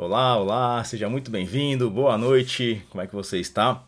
Olá, olá, seja muito bem-vindo, boa noite, como é que você está?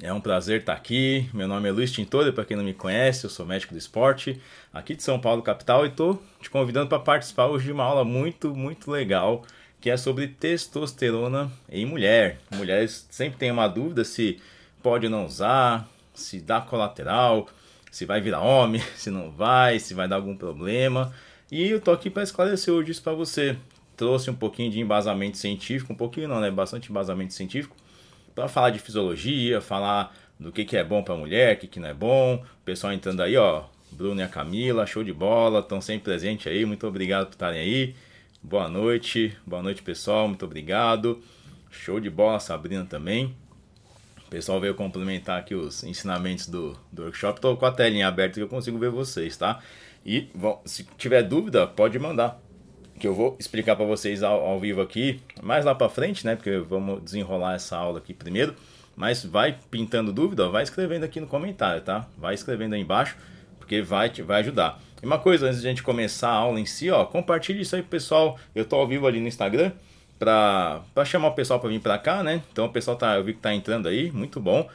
É um prazer estar aqui. Meu nome é Luiz Tintori, para quem não me conhece, eu sou médico do esporte aqui de São Paulo, capital, e estou te convidando para participar hoje de uma aula muito, muito legal que é sobre testosterona em mulher. Mulheres sempre têm uma dúvida se pode ou não usar, se dá colateral, se vai virar homem, se não vai, se vai dar algum problema. E eu tô aqui para esclarecer hoje isso para você. Trouxe um pouquinho de embasamento científico, um pouquinho não, né? Bastante embasamento científico para falar de fisiologia, falar do que, que é bom para mulher, o que, que não é bom. O pessoal entrando aí, ó, Bruno e a Camila, show de bola, estão sempre presentes aí. Muito obrigado por estarem aí. Boa noite, boa noite pessoal, muito obrigado. Show de bola, Sabrina também. O pessoal veio complementar aqui os ensinamentos do, do workshop. Estou com a telinha aberta que eu consigo ver vocês, tá? E bom, se tiver dúvida, pode mandar. Que eu vou explicar para vocês ao, ao, vivo aqui, mais lá para frente, né? Porque vamos desenrolar essa aula aqui primeiro. Mas vai pintando dúvida, vai escrevendo aqui no comentário, tá? Vai escrevendo aí embaixo, porque vai, vai ajudar. E uma coisa, antes de a gente começar a aula em si, ó, compartilhe isso aí pro pessoal. Eu tô ao vivo ali no Instagram para chamar o pessoal para vir para cá, né? Então o pessoal tá, eu vi que tá entrando aí, muito bom.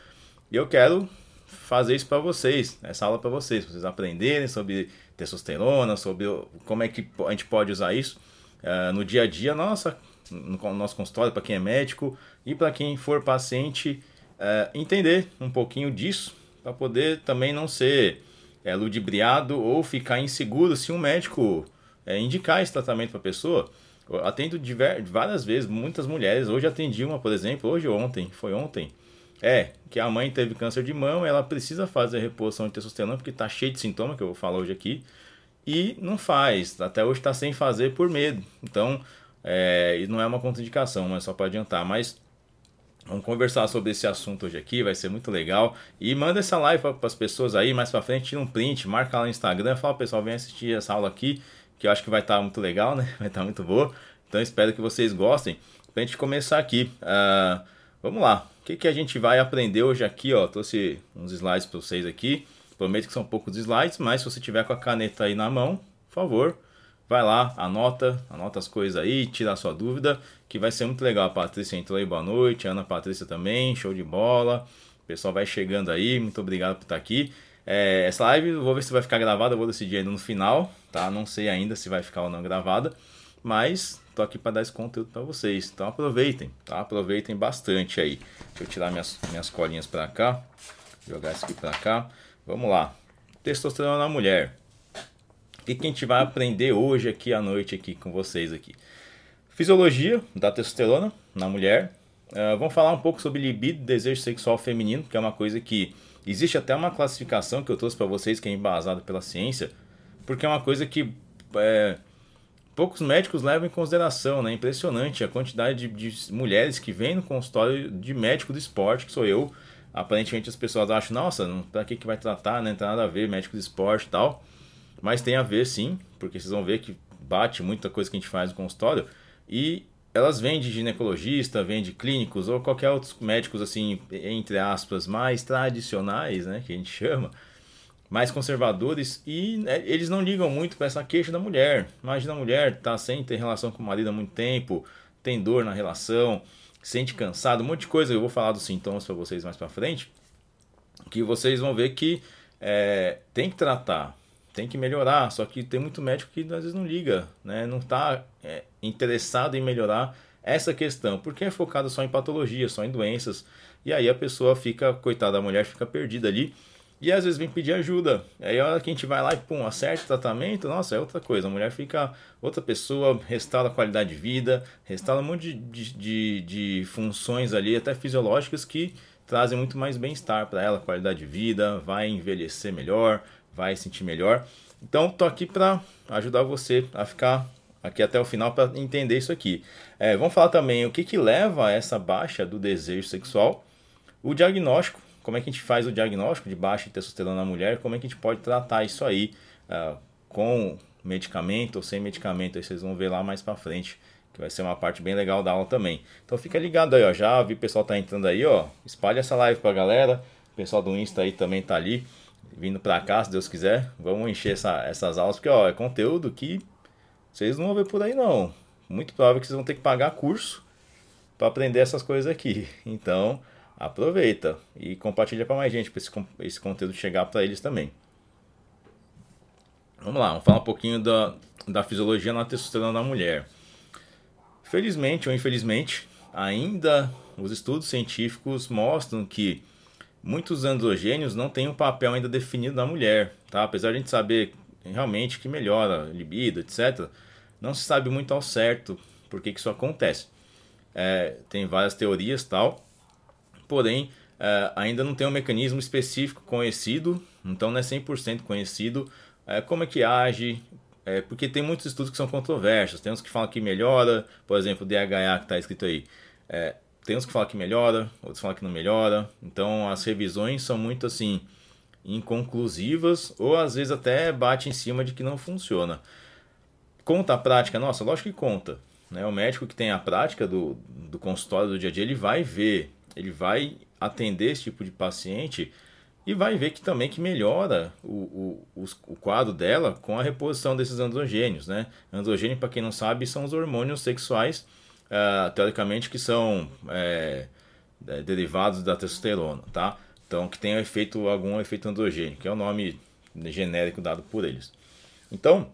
E eu quero fazer isso para vocês, essa aula para vocês, pra vocês aprenderem sobre testosterona, sobre como é que a gente pode usar isso uh, no dia a dia, nossa, no nosso consultório para quem é médico e para quem for paciente uh, entender um pouquinho disso para poder também não ser é, ludibriado ou ficar inseguro se um médico indicar esse tratamento para a pessoa. Eu atendo várias vezes, muitas mulheres. Hoje atendi uma, por exemplo, hoje ontem, foi ontem. É, que a mãe teve câncer de mão, ela precisa fazer reposição de testosterona porque está cheio de sintomas, que eu vou falar hoje aqui, e não faz. Até hoje está sem fazer por medo. Então, é, não é uma contraindicação, mas só para adiantar. Mas Vamos conversar sobre esse assunto hoje aqui, vai ser muito legal. E manda essa live para as pessoas aí, mais para frente, tira um print, marca lá no Instagram, fala pessoal, vem assistir essa aula aqui, que eu acho que vai estar tá muito legal, né? Vai estar tá muito boa. Então espero que vocês gostem. Para a gente começar aqui, uh, vamos lá. O que, que a gente vai aprender hoje aqui? Ó, trouxe uns slides para vocês aqui. Prometo que são poucos slides, mas se você tiver com a caneta aí na mão, por favor, vai lá, anota, anota as coisas aí, tira a sua dúvida, que vai ser muito legal. A Patrícia entrou aí, boa noite, a Ana Patrícia também, show de bola. O pessoal vai chegando aí, muito obrigado por estar aqui. É, essa live, vou ver se vai ficar gravada, vou decidir ainda no final, tá? Não sei ainda se vai ficar ou não gravada, mas tô aqui para dar esse conteúdo para vocês. Então aproveitem, tá? Aproveitem bastante aí. Deixa eu tirar minhas, minhas colinhas para cá, jogar isso aqui para cá. Vamos lá. Testosterona na mulher. O que, que a gente vai aprender hoje aqui à noite aqui com vocês aqui? Fisiologia da testosterona na mulher. Uh, vamos falar um pouco sobre libido, desejo sexual feminino, que é uma coisa que existe até uma classificação que eu trouxe para vocês que é embasada pela ciência, porque é uma coisa que é, poucos médicos levam em consideração, né? Impressionante a quantidade de, de, mulheres que vêm no consultório de médico do esporte, que sou eu. Aparentemente as pessoas acham, nossa, para que, que vai tratar, né? Não tem nada a ver, médico do esporte e tal. Mas tem a ver sim, porque vocês vão ver que bate muita coisa que a gente faz no consultório. E elas vêm de ginecologista, vêm de clínicos ou qualquer outros médicos assim, entre aspas, mais tradicionais, né, que a gente chama, mais conservadores e né, eles não ligam muito para essa queixa da mulher. Imagina a mulher tá sem ter relação com o marido há muito tempo, tem dor na relação, sente cansado, um monte de coisa. Eu vou falar dos sintomas para vocês mais para frente, que vocês vão ver que é, tem que tratar tem que melhorar. Só que tem muito médico que às vezes não liga, né? não está é, interessado em melhorar essa questão, porque é focado só em patologia, só em doenças. E aí a pessoa fica, coitada da mulher, fica perdida ali. E às vezes vem pedir ajuda. Aí a hora que a gente vai lá e pum, acerta o tratamento, nossa, é outra coisa. A mulher fica outra pessoa, restaura a qualidade de vida, restaura um monte de, de, de funções ali, até fisiológicas, que trazem muito mais bem-estar para ela, qualidade de vida, vai envelhecer melhor, vai sentir melhor. Então, tô aqui para ajudar você a ficar aqui até o final para entender isso aqui. É, vamos falar também o que, que leva a essa baixa do desejo sexual, o diagnóstico, como é que a gente faz o diagnóstico de baixa testosterona na mulher, como é que a gente pode tratar isso aí uh, com medicamento ou sem medicamento, aí vocês vão ver lá mais para frente, que vai ser uma parte bem legal da aula também. Então fica ligado aí, ó, já vi o pessoal tá entrando aí, ó, espalha essa live pra galera, o pessoal do Insta aí também tá ali vindo para cá, se Deus quiser. Vamos encher essa, essas aulas, porque ó, é conteúdo que vocês não vão ver por aí não. muito provável que vocês vão ter que pagar curso para aprender essas coisas aqui. Então, aproveita e compartilha para mais gente para esse, esse conteúdo chegar para eles também. Vamos lá, vamos falar um pouquinho da, da fisiologia na testosterona da mulher. Felizmente ou infelizmente, ainda os estudos científicos mostram que muitos androgênios não têm um papel ainda definido na mulher, tá? Apesar de a gente saber realmente que melhora a libido, etc., não se sabe muito ao certo por que, que isso acontece. É, tem várias teorias tal, porém é, ainda não tem um mecanismo específico conhecido, então não é 100% conhecido é, como é que age, é, porque tem muitos estudos que são controversos, tem uns que falam que melhora, por exemplo, o DHA que está escrito aí, tem uns que falam que melhora, outros falam que não melhora, então as revisões são muito assim, inconclusivas, ou às vezes até bate em cima de que não funciona. Conta a prática? Nossa, lógico que conta. Né? O médico que tem a prática do, do consultório do dia a dia, ele vai ver, ele vai atender esse tipo de paciente e vai ver que também que melhora o, o, o quadro dela com a reposição desses androgênios. Né? Androgênio, para quem não sabe, são os hormônios sexuais, uh, teoricamente, que são é, derivados da testosterona. Tá? Então, que tem efeito, algum efeito androgênio, que é o nome genérico dado por eles. Então,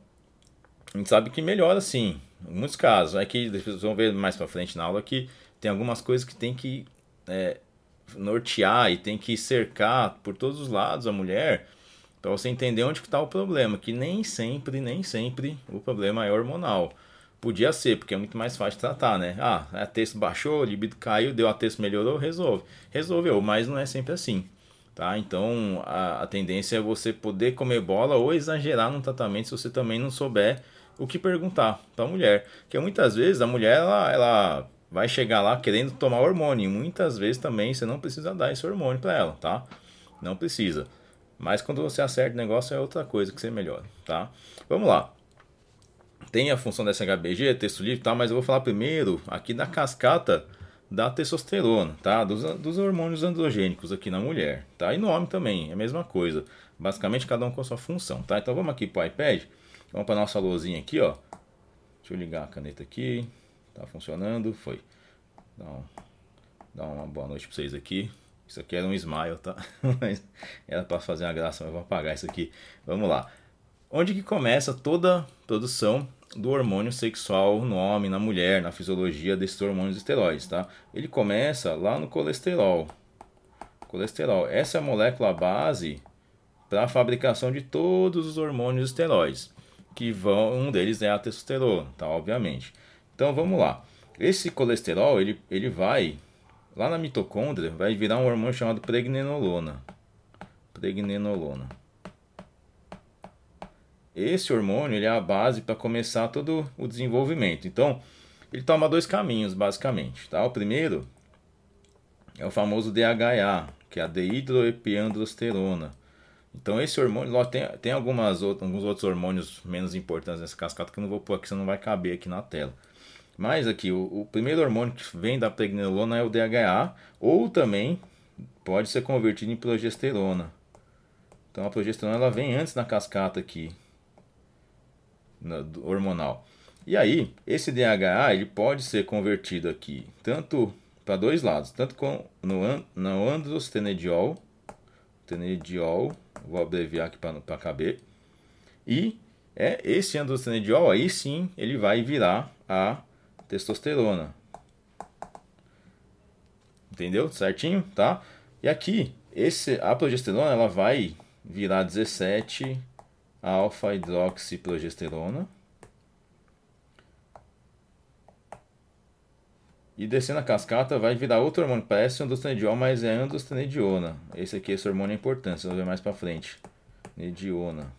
a gente sabe que melhora sim, em muitos casos. É que vocês vão ver mais para frente na aula que tem algumas coisas que tem que é, nortear e tem que cercar por todos os lados a mulher para você entender onde está o problema. Que nem sempre, nem sempre o problema é hormonal. Podia ser, porque é muito mais fácil tratar, né? Ah, a texto baixou, libido caiu, deu a texto melhorou, resolve. Resolveu, mas não é sempre assim. Tá? Então a, a tendência é você poder comer bola ou exagerar no tratamento se você também não souber o que perguntar para a mulher. Porque muitas vezes a mulher ela, ela vai chegar lá querendo tomar hormônio. Muitas vezes também você não precisa dar esse hormônio para ela, tá? Não precisa. Mas quando você acerta o negócio é outra coisa que você melhora, tá? Vamos lá tem a função dessa HBG, texto livre tal, mas eu vou falar primeiro aqui da cascata da testosterona, tá? Dos, dos hormônios androgênicos aqui na mulher, tá? E no homem também, é a mesma coisa. Basicamente cada um com a sua função, tá? Então vamos aqui para o iPad, vamos para nossa luzinha aqui, ó. Deixa eu ligar a caneta aqui, tá funcionando, foi. Dá, um, dá uma boa noite para vocês aqui. Isso aqui era um smile, tá? Mas era para fazer uma graça, mas vou apagar isso aqui. Vamos lá. Onde que começa toda a produção do hormônio sexual no homem, na mulher, na fisiologia desses hormônios esteroides, tá? Ele começa lá no colesterol. Colesterol, essa é a molécula base para a fabricação de todos os hormônios esteroides, que vão, um deles é a testosterona, tá? Obviamente. Então vamos lá. Esse colesterol, ele, ele vai lá na mitocôndria, vai virar um hormônio chamado pregnenolona. Pregnenolona. Esse hormônio ele é a base para começar todo o desenvolvimento. Então, ele toma dois caminhos, basicamente. Tá? O primeiro é o famoso DHA, que é a deidroepiandrosterona. Então, esse hormônio, tem, tem algumas outras, alguns outros hormônios menos importantes nessa cascata que eu não vou pôr aqui, senão não vai caber aqui na tela. Mas aqui, o, o primeiro hormônio que vem da pregnenolona é o DHA, ou também pode ser convertido em progesterona. Então, a progesterona ela vem antes na cascata aqui hormonal. E aí, esse DHA ele pode ser convertido aqui tanto para dois lados, tanto com, no, no androstenediol, tenediol, vou abreviar aqui para caber, e é esse androstenediol aí sim ele vai virar a testosterona. Entendeu? Certinho, tá? E aqui, esse, a progesterona ela vai virar 17 alfa-hidroxiprogesterona. E descendo a cascata vai virar outro hormônio, parece androstenediol, mas é androstenediona. Esse aqui, esse hormônio é importante, você vai ver mais pra frente. Nediona.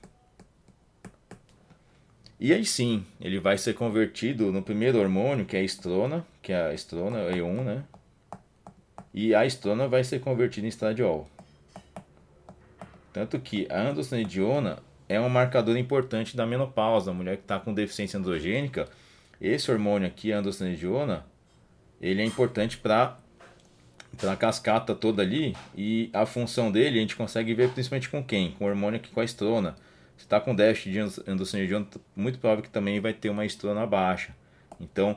E aí sim, ele vai ser convertido no primeiro hormônio, que é a estrona, que é a estrona, E1, né? E a estrona vai ser convertida em estradiol. Tanto que a androstenediona é um marcador importante da menopausa. A mulher que está com deficiência androgênica, esse hormônio aqui, a androstenediona, ele é importante para a cascata toda ali e a função dele a gente consegue ver principalmente com quem? Com o hormônio aqui com a estrona. Se está com déficit de androstenediona, muito provável que também vai ter uma estrona baixa. Então,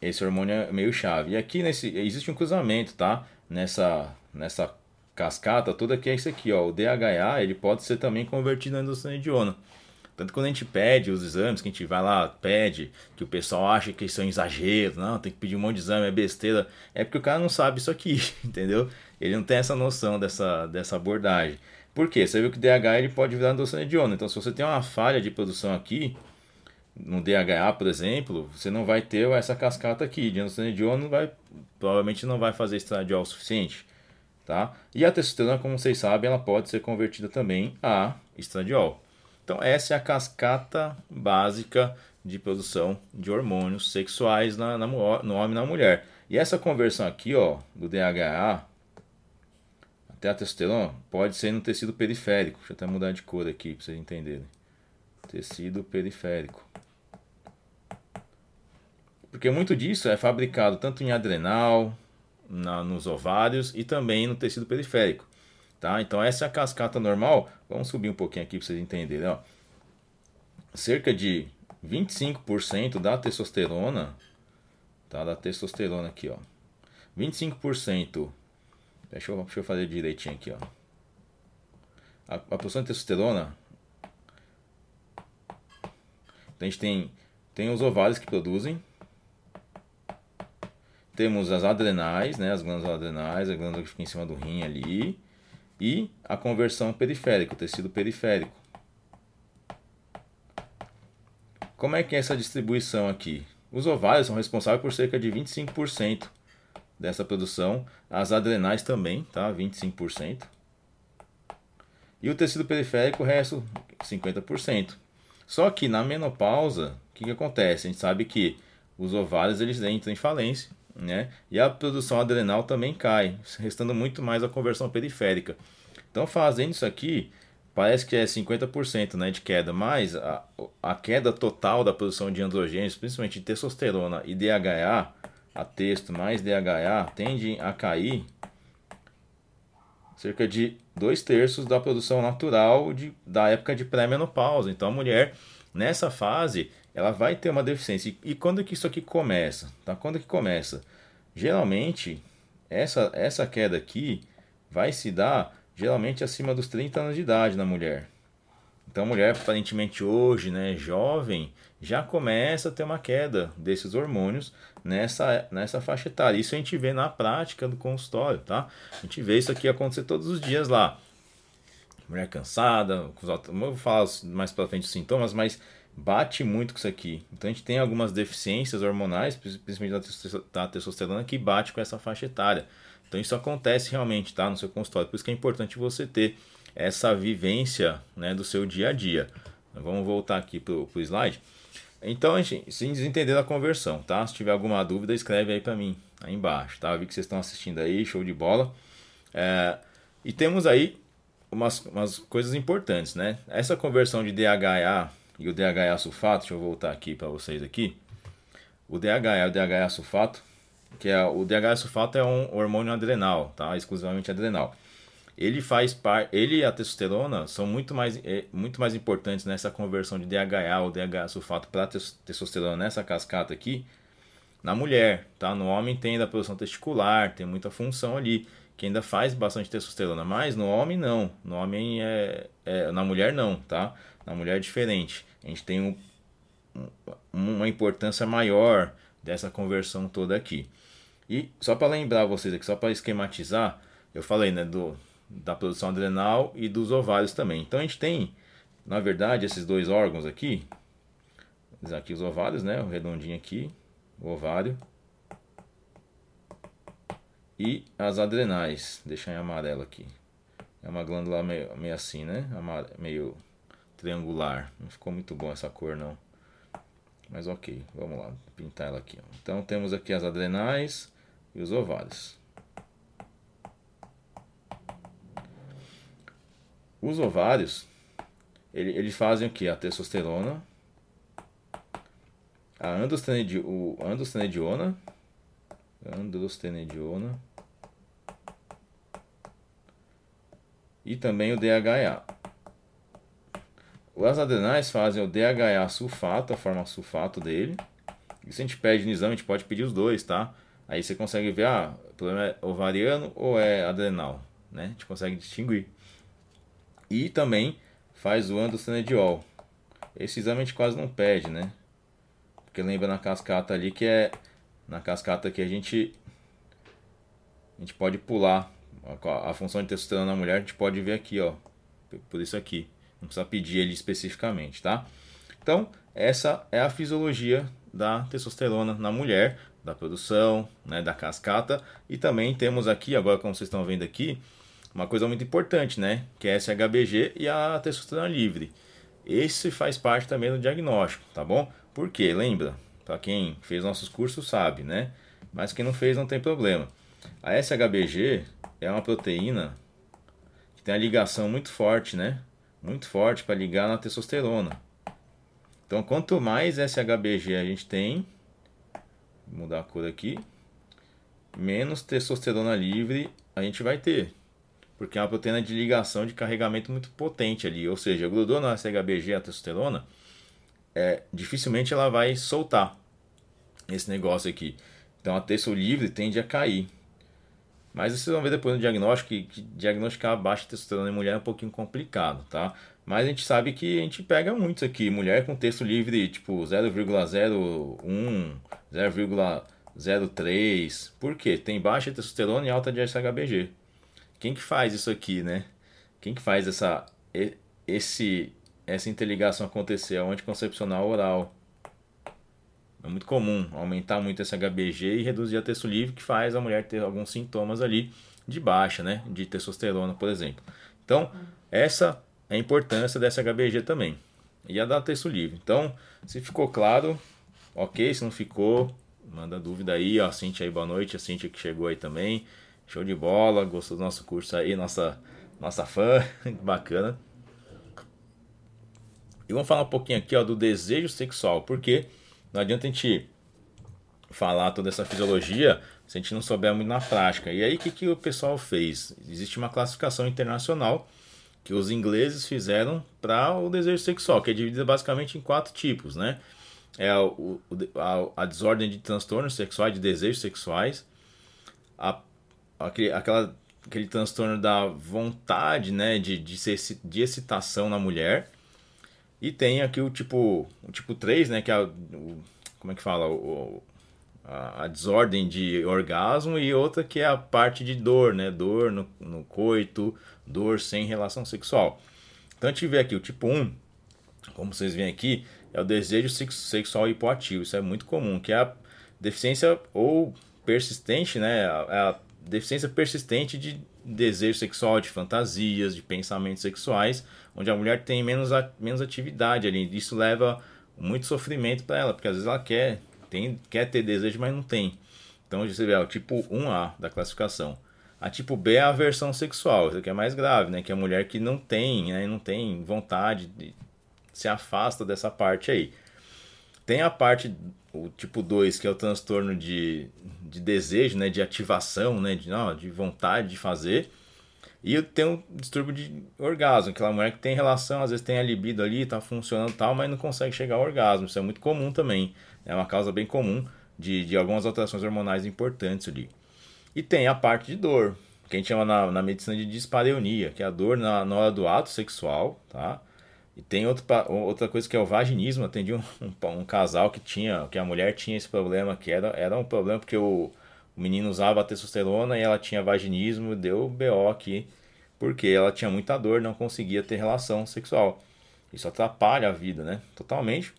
esse hormônio é meio chave. E aqui nesse, existe um cruzamento, tá? Nessa, nessa cascata toda que é isso aqui, ó. O DHA, ele pode ser também convertido em androstenediona. Tanto quando a gente pede os exames, que a gente vai lá, pede, que o pessoal acha que isso é um exagero, não, tem que pedir um monte de exame, é besteira. É porque o cara não sabe isso aqui, entendeu? Ele não tem essa noção dessa, dessa abordagem. Por quê? Você viu que o DHA ele pode virar androstenediona. Então, se você tem uma falha de produção aqui, no DHA, por exemplo, você não vai ter essa cascata aqui. De androstenediona não vai, provavelmente não vai fazer estradiol o suficiente. Tá? E a testosterona, como vocês sabem, ela pode ser convertida também a estradiol. Então, essa é a cascata básica de produção de hormônios sexuais na, na, no homem e na mulher. E essa conversão aqui, ó, do DHA testosterona, pode ser no tecido periférico. Deixa eu até mudar de cor aqui para vocês entenderem. Tecido periférico. Porque muito disso é fabricado tanto em adrenal, na, nos ovários e também no tecido periférico. Tá? Então essa é a cascata normal. Vamos subir um pouquinho aqui para vocês entenderem. Ó. Cerca de 25% da testosterona, tá? Da testosterona aqui, ó. 25%. Deixa eu, deixa eu fazer direitinho aqui, ó. A, a produção de testosterona. A gente tem, tem os ovários que produzem. Temos as adrenais, né? As glândulas adrenais, a glândula que fica em cima do rim ali e a conversão periférica, o tecido periférico. Como é que é essa distribuição aqui? Os ovários são responsáveis por cerca de 25% dessa produção, as adrenais também, tá? 25%. E o tecido periférico, o resto 50%. Só que na menopausa, o que, que acontece? A gente sabe que os ovários eles entram em falência né? E a produção adrenal também cai, restando muito mais a conversão periférica. Então, fazendo isso aqui, parece que é 50% né, de queda, mas a, a queda total da produção de androgênios, principalmente de testosterona e DHA, a texto mais DHA, tende a cair cerca de dois terços da produção natural de, da época de pré-menopausa. Então, a mulher, nessa fase, ela vai ter uma deficiência. E, quando que isso aqui começa? Tá? Quando que começa? Geralmente, essa, essa queda aqui vai se dar geralmente acima dos 30 anos de idade na mulher. Então, a mulher aparentemente hoje, né, jovem, já começa a ter uma queda desses hormônios nessa, nessa faixa etária. Isso a gente vê na prática do consultório, tá? A gente vê isso aqui acontecer todos os dias lá. Mulher cansada, vou falar mais para frente os sintomas, mas bate muito com isso aqui. Então a gente tem algumas deficiências hormonais, principalmente da testosterona, que bate com essa faixa etária. Então isso acontece realmente, tá? No seu consultório. Por isso que é importante você ter essa vivência né, do seu dia a dia. Vamos voltar aqui para o slide. Então, sem entender a conversão, tá? Se tiver alguma dúvida, escreve aí para mim, aí embaixo, tá? Eu vi que vocês estão assistindo aí, show de bola. É, e temos aí umas, umas coisas importantes, né? Essa conversão de DHA e o DHA sulfato, deixa eu voltar aqui para vocês aqui. O DHA, o DHA sulfato, que é o DHA sulfato é um hormônio adrenal, tá? Exclusivamente adrenal. Ele faz parte, ele e a testosterona são muito mais, é, muito mais importantes nessa conversão de DHA ou DHA sulfato para testosterona nessa cascata aqui na mulher, tá? No homem tem da produção testicular, tem muita função ali que ainda faz bastante testosterona, mas no homem não, no homem é, é na mulher não, tá? Na mulher é diferente. A gente tem um, uma importância maior dessa conversão toda aqui. E só para lembrar vocês aqui, só para esquematizar, eu falei né, do, da produção adrenal e dos ovários também. Então a gente tem, na verdade, esses dois órgãos aqui, aqui os ovários, né, o redondinho aqui, o ovário, e as adrenais, deixar em amarelo aqui. É uma glândula meio, meio assim, né, meio triangular. Não ficou muito bom essa cor não. Mas ok, vamos lá, pintar ela aqui. Então temos aqui as adrenais e os ovários. Os ovários, ele, eles fazem o que? A testosterona, a androstenediona, androstenediona e também o DHA. As adrenais fazem o DHA sulfato, a forma sulfato dele, Isso a gente pede no exame, a gente pode pedir os dois, tá? Aí você consegue ver, ah, o problema é ovariano ou é adrenal, né? A gente consegue distinguir. E também faz o androstenediol. Esse exame a gente quase não pede, né? Porque lembra na cascata ali que é na cascata que a gente a gente pode pular a, função de testosterona na mulher, a gente pode ver aqui, ó, por isso aqui. Não precisa pedir ele especificamente, tá? Então, essa é a fisiologia da testosterona na mulher, da produção, né, da cascata. E também temos aqui, agora como vocês estão vendo aqui, uma coisa muito importante, né? Que é a SHBG e a testosterona livre. Esse faz parte também do diagnóstico, tá bom? Porque, lembra, para quem fez nossos cursos sabe, né? Mas quem não fez não tem problema. A SHBG é uma proteína que tem a ligação muito forte, né? Muito forte para ligar na testosterona. Então, quanto mais SHBG a gente tem, vou mudar a cor aqui, menos testosterona livre a gente vai ter. Porque é uma proteína de ligação de carregamento muito potente ali. Ou seja, grudou na SHBG a testosterona, é, dificilmente ela vai soltar esse negócio aqui. Então a testo livre tende a cair. Mas vocês vão ver depois no diagnóstico que, que diagnosticar baixa testosterona em mulher é um pouquinho complicado, tá? Mas a gente sabe que a gente pega muitos aqui. Mulher com texto livre tipo 0,01, 0,03. Por quê? Tem baixa testosterona e alta de SHBG. Quem que faz isso aqui, né? Quem que faz essa, esse, essa interligação acontecer? É o anticoncepcional oral. É muito comum aumentar muito esse HBG e reduzir a texto livre, que faz a mulher ter alguns sintomas ali de baixa, né? De testosterona, por exemplo. Então, essa é a importância dessa HBG também. E a da texto livre. Então, se ficou claro, ok. Se não ficou, manda dúvida aí. Ó, a Cintia aí, boa noite. A Cintia que chegou aí também. Show de bola. Gostou do nosso curso aí, nossa, nossa fã. Bacana. E vamos falar um pouquinho aqui ó, do desejo sexual. Porque não adianta a gente falar toda essa fisiologia se a gente não souber muito na prática. E aí o que, que o pessoal fez? Existe uma classificação internacional que os ingleses fizeram para o desejo sexual, que é dividida basicamente em quatro tipos, né? É a, a, a desordem de transtornos sexuais, de desejos sexuais, a, aquele, aquela, aquele transtorno da vontade, né, de, de, ser, de excitação na mulher, e tem aqui o tipo, o tipo 3, né, que é o, como é que fala, o, a, a, desordem de orgasmo e outra que é a parte de dor, né, dor no, no coito, dor sem relação sexual. Então a gente vê aqui o tipo 1, como vocês veem aqui, é o desejo sexual hipoativo. Isso é muito comum, que é a deficiência ou persistente, né, é a deficiência persistente de desejo sexual, de fantasias, de pensamentos sexuais, onde a mulher tem menos, menos atividade ali. Isso leva muito sofrimento para ela, porque às vezes ela quer, tem, quer ter desejo, mas não tem. Então você vê, é o tipo 1A da classificação. A tipo B é a aversão sexual, isso aqui é mais grave, né? Que é a mulher que não tem, né? não tem vontade, de, se afasta dessa parte aí. Tem a parte, o tipo 2, que é o transtorno de, de desejo, né? De ativação, né? De, não, de vontade de fazer. E tem um distúrbio de orgasmo, aquela mulher que tem relação, às vezes tem a libido ali, tá funcionando tal, mas não consegue chegar ao orgasmo. Isso é muito comum também. É uma causa bem comum de, de algumas alterações hormonais importantes ali. E tem a parte de dor, que a gente chama na, na medicina de dispareunia, que é a dor na, na hora do ato sexual, tá? E tem outro, outra coisa que é o vaginismo. Atendi um, um, um, casal que tinha, que a mulher tinha esse problema, que era, era um problema porque o, o menino usava testosterona e ela tinha vaginismo, deu BO aqui, porque ela tinha muita dor, não conseguia ter relação sexual. Isso atrapalha a vida, né? Totalmente.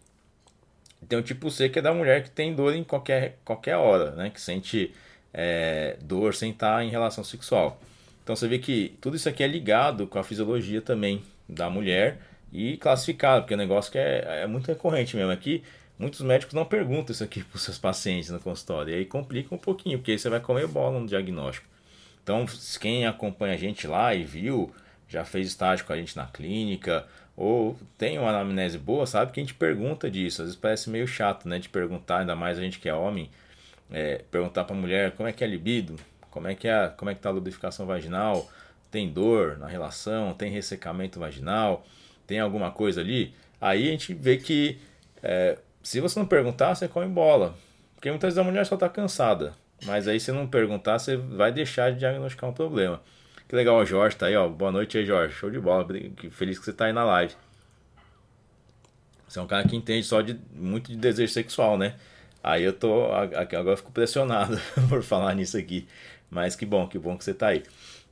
Tem o tipo C que é da mulher que tem dor em qualquer, qualquer hora, né? Que sente é, dor sem estar em relação sexual. Então você vê que tudo isso aqui é ligado com a fisiologia também da mulher e classificado, porque é um negócio que é, é muito recorrente mesmo. Aqui Muitos médicos não perguntam isso aqui para os seus pacientes no consultório. E aí complica um pouquinho, porque aí você vai comer bola no diagnóstico. Então, quem acompanha a gente lá e viu, já fez estágio com a gente na clínica, ou tem uma anamnese boa, sabe que a gente pergunta disso. Às vezes parece meio chato, né? De perguntar, ainda mais a gente que é homem, é, perguntar para a mulher como é que é a libido, como é que é, como é que tá a lubrificação vaginal, tem dor na relação, tem ressecamento vaginal, tem alguma coisa ali. Aí a gente vê que é, se você não perguntar, você come bola. Porque muitas vezes a mulher só tá cansada. Mas aí se não perguntar, você vai deixar de diagnosticar um problema. Que legal, o Jorge tá aí, ó. Boa noite aí, Jorge. Show de bola. Feliz que você tá aí na live. Você é um cara que entende só de muito de desejo sexual, né? Aí eu tô. Agora eu fico pressionado por falar nisso aqui. Mas que bom, que bom que você tá aí.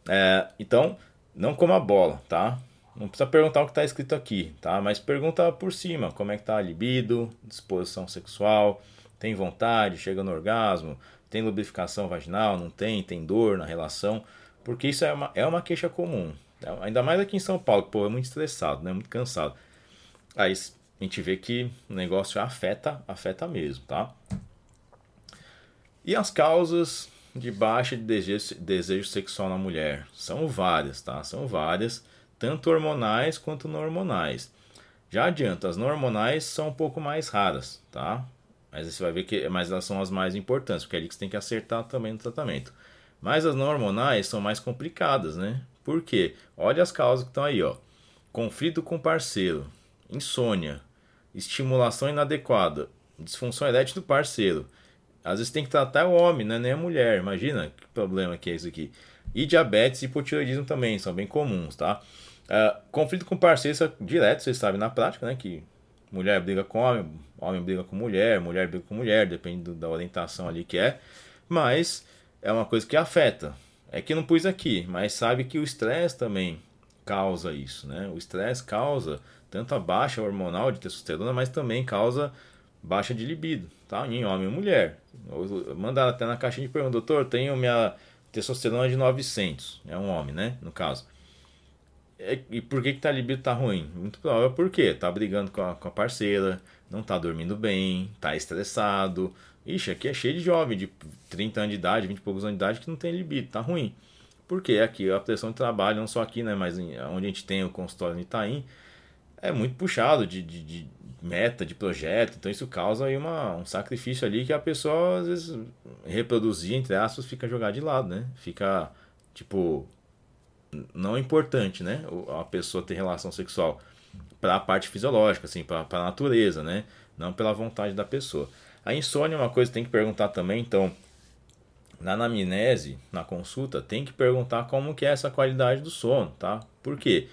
É, então, não coma bola, tá? Não precisa perguntar o que está escrito aqui, tá? Mas pergunta por cima, como é que tá a libido, disposição sexual, tem vontade, chega no orgasmo, tem lubrificação vaginal, não tem, tem dor na relação, porque isso é uma, é uma queixa comum. Ainda mais aqui em São Paulo, que pô, é muito estressado, né? Muito cansado. Aí a gente vê que o negócio afeta, afeta mesmo, tá? E as causas de baixa de desejo, desejo sexual na mulher? São várias, tá? São várias, tanto hormonais quanto não hormonais. Já adianto, as não hormonais são um pouco mais raras, tá? Mas você vai ver que mas elas são as mais importantes, porque é ali que você tem que acertar também no tratamento. Mas as não hormonais são mais complicadas, né? Por quê? Olha as causas que estão aí, ó. Conflito com parceiro, insônia, estimulação inadequada, disfunção erétil do parceiro, às vezes tem que tratar o homem, né? nem a mulher. Imagina que problema que é isso aqui. E diabetes e hipotiroidismo também são bem comuns, tá? Uh, conflito com parceiro é direto, vocês sabem na prática, né? Que mulher briga com homem, homem briga com mulher, mulher briga com mulher, depende do, da orientação ali que é. Mas é uma coisa que afeta. É que não pus aqui, mas sabe que o estresse também causa isso, né? O estresse causa tanto a baixa hormonal de testosterona, mas também causa baixa de libido, tá? Em homem ou mulher. Mandaram até na caixinha de pergunta, doutor, tenho minha testosterona de 900, é um homem, né? No caso. E por que, que tá libido tá ruim? Muito provável porque tá brigando com a, com a parceira, não tá dormindo bem, tá estressado. Ixi, aqui é cheio de jovem de 30 anos de idade, 20 e poucos anos de idade que não tem libido, tá ruim. Porque aqui a pressão de trabalho, não só aqui, né? Mas onde a gente tem o consultório no Itaim, é muito puxado de, de, de meta, de projeto, então isso causa aí uma, um sacrifício ali que a pessoa às vezes reproduzir, entre aspas, fica jogada de lado, né? Fica, tipo, não é importante, né? A pessoa ter relação sexual para a parte fisiológica, assim, para a natureza, né? Não pela vontade da pessoa. A insônia é uma coisa que tem que perguntar também, então, na anamnese, na consulta, tem que perguntar como que é essa qualidade do sono, tá? Por quê?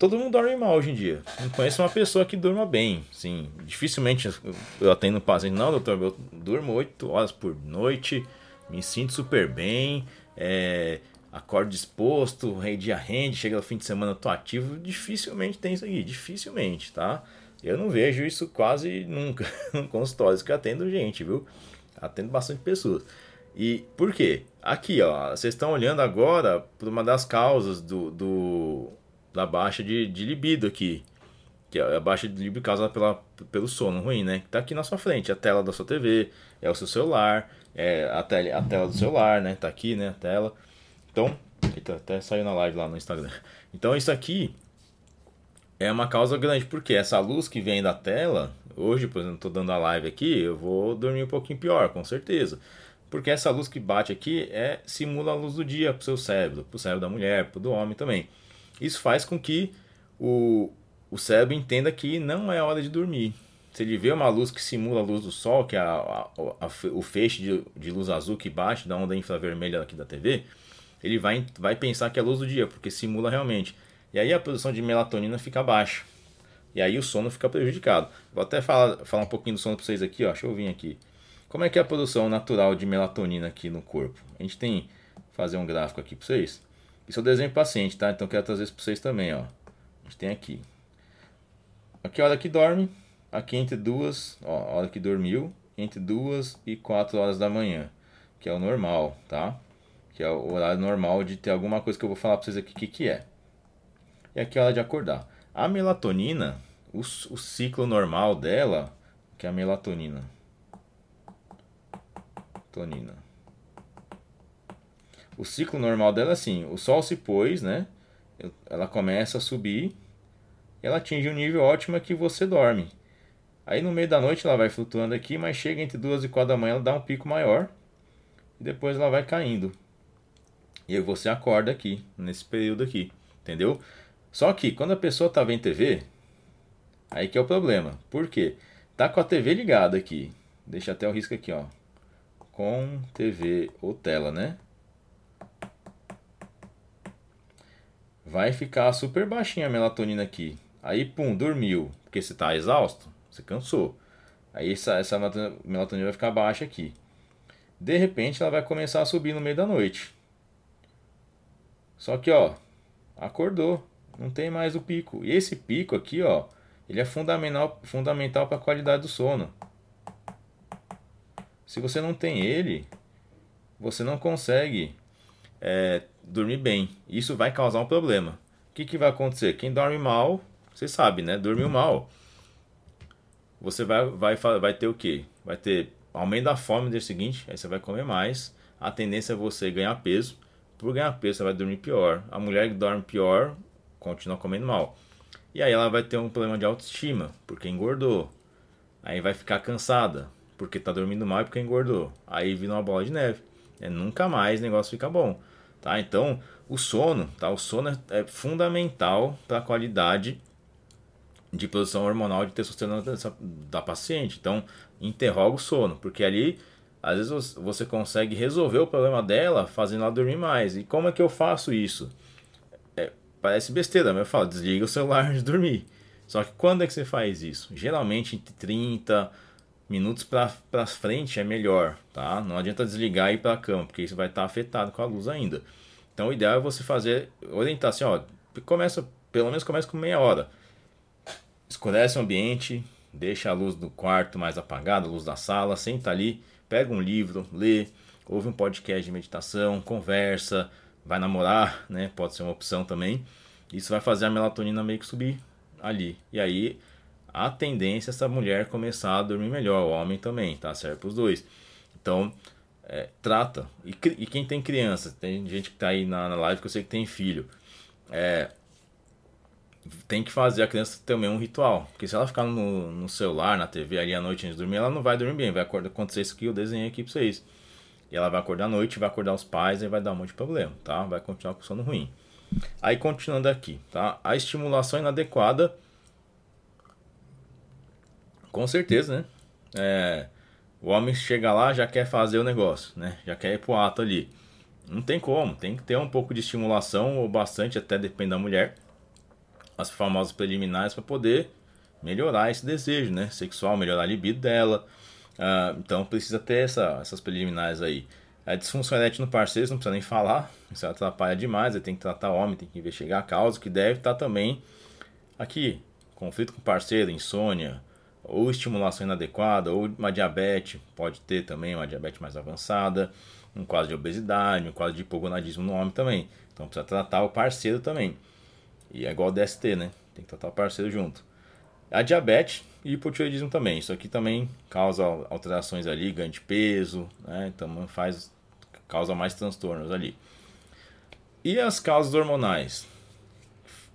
todo mundo dorme mal hoje em dia. Não conheço uma pessoa que durma bem. Sim, dificilmente eu atendo paciente, não, doutor, eu durmo 8 horas por noite, me sinto super bem, é, acordo disposto, dia rende, chega no fim de semana tô ativo. Dificilmente tem isso aqui, dificilmente, tá? Eu não vejo isso quase nunca no consultório, que eu atendo gente, viu? Atendo bastante pessoas. E por quê? Aqui, ó, vocês estão olhando agora por uma das causas do, do da baixa de, de libido aqui. Que é a baixa de libido causada pela, pelo sono ruim, né? Que tá aqui na sua frente, a tela da sua TV, é o seu celular, é a, tele, a tela do celular, né? Tá aqui, né? A tela. Então, tá, até saiu na live lá no Instagram. Então, isso aqui é uma causa grande, porque essa luz que vem da tela, hoje, por exemplo, tô dando a live aqui, eu vou dormir um pouquinho pior, com certeza. Porque essa luz que bate aqui é simula a luz do dia pro seu cérebro, pro cérebro da mulher, pro do homem também. Isso faz com que o, o cérebro entenda que não é hora de dormir. Se ele vê uma luz que simula a luz do sol, que é a, a, a, o feixe de, de, luz azul que bate da onda infravermelha aqui da TV, ele vai, vai pensar que é a luz do dia, porque simula realmente. E aí a produção de melatonina fica baixa. E aí o sono fica prejudicado. Vou até falar, falar um pouquinho do sono para vocês aqui, ó. Deixa eu vir aqui. Como é que é a produção natural de melatonina aqui no corpo? A gente tem fazer um gráfico aqui para vocês. Isso é o desenho paciente, tá? Então quero trazer isso para vocês também, ó. A gente tem aqui. Aqui a hora que dorme, aqui entre duas, ó, a hora que dormiu, entre duas e quatro horas da manhã, que é o normal, tá? Que é o horário normal de ter alguma coisa que eu vou falar para vocês aqui o que, que é. E aqui é a hora de acordar. A melatonina, o, o ciclo normal dela, que é a melatonina. Tonina. O ciclo normal dela é assim: o sol se pôs, né? Ela começa a subir, ela atinge um nível ótimo que você dorme. Aí no meio da noite ela vai flutuando aqui, mas chega entre duas e quatro da manhã ela dá um pico maior e depois ela vai caindo. E aí você acorda aqui, nesse período aqui, entendeu? Só que quando a pessoa tá vendo TV, aí que é o problema. Por quê? Tá com a TV ligada aqui, Deixa até o risco aqui, ó. Com TV ou tela, né? Vai ficar super baixinha a melatonina aqui. Aí, pum, dormiu. Porque você tá exausto, você cansou. Aí essa, essa melatonina vai ficar baixa aqui. De repente ela vai começar a subir no meio da noite. Só que, ó, acordou. Não tem mais o pico. E esse pico aqui, ó, ele é fundamental, fundamental para a qualidade do sono. Se você não tem ele, você não consegue é, dormir bem. Isso vai causar um problema. O que, que vai acontecer? Quem dorme mal, você sabe, né? Dormiu mal. Você vai, vai, vai ter o quê? Vai ter aumento da fome no dia seguinte, aí você vai comer mais. A tendência é você ganhar peso. Por ganhar peso, você vai dormir pior. A mulher que dorme pior continua comendo mal. E aí ela vai ter um problema de autoestima, porque engordou. Aí vai ficar cansada, porque tá dormindo mal e porque engordou. Aí vira uma bola de neve. É, nunca mais o negócio fica bom. Tá? Então, o sono, tá? O sono é, é fundamental para a qualidade de produção hormonal de testosterona da paciente. Então, interroga o sono, porque ali às vezes você consegue resolver o problema dela fazendo ela dormir mais. E como é que eu faço isso? É, parece besteira, mas eu falo, desliga o celular antes de dormir. Só que quando é que você faz isso? Geralmente entre 30 minutos para frente é melhor, tá? Não adianta desligar e ir para a cama, porque isso vai estar tá afetado com a luz ainda. Então o ideal é você fazer, orientar assim, ó, começa, pelo menos começa com meia hora. Escurece o ambiente, deixa a luz do quarto mais apagada, a luz da sala, senta ali, pega um livro, lê, ouve um podcast de meditação, conversa, vai namorar, né? Pode ser uma opção também. Isso vai fazer a melatonina meio que subir ali. E aí a tendência é essa mulher começar a dormir melhor, o homem também, tá certo para os dois. Então, é, trata. E, e, quem tem criança, tem gente que tá aí na, na live que eu sei que tem filho. É, tem que fazer a criança também um ritual. Porque se ela ficar no, no celular, na TV ali à noite antes de dormir, ela não vai dormir bem. Vai acontecer isso que eu desenhei aqui pra vocês. E ela vai acordar à noite, vai acordar os pais e vai dar um monte de problema, tá? Vai continuar com sono ruim. Aí continuando aqui, tá? A estimulação inadequada. Com certeza, né? É, o homem chega lá já quer fazer o negócio, né? Já quer ir pro ato ali. Não tem como, tem que ter um pouco de estimulação, ou bastante, até depende da mulher as famosas preliminares para poder melhorar esse desejo, né? Sexual, melhorar a libido dela. Uh, então precisa ter essa, essas preliminares aí. A disfunção erétil no parceiro, não precisa nem falar, isso atrapalha demais, ele tem que tratar o homem, tem que investigar a causa, que deve estar também aqui, conflito com o parceiro, insônia, ou estimulação inadequada, ou uma diabetes, pode ter também uma diabetes mais avançada, um quadro de obesidade, um quadro de hipogonadismo no homem também. Então precisa tratar o parceiro também. E é igual ao DST, né? Tem que tratar o parceiro junto. A diabetes e hipotireoidismo também. Isso aqui também causa alterações ali, ganho de peso, né? Então faz, causa mais transtornos ali. E as causas hormonais?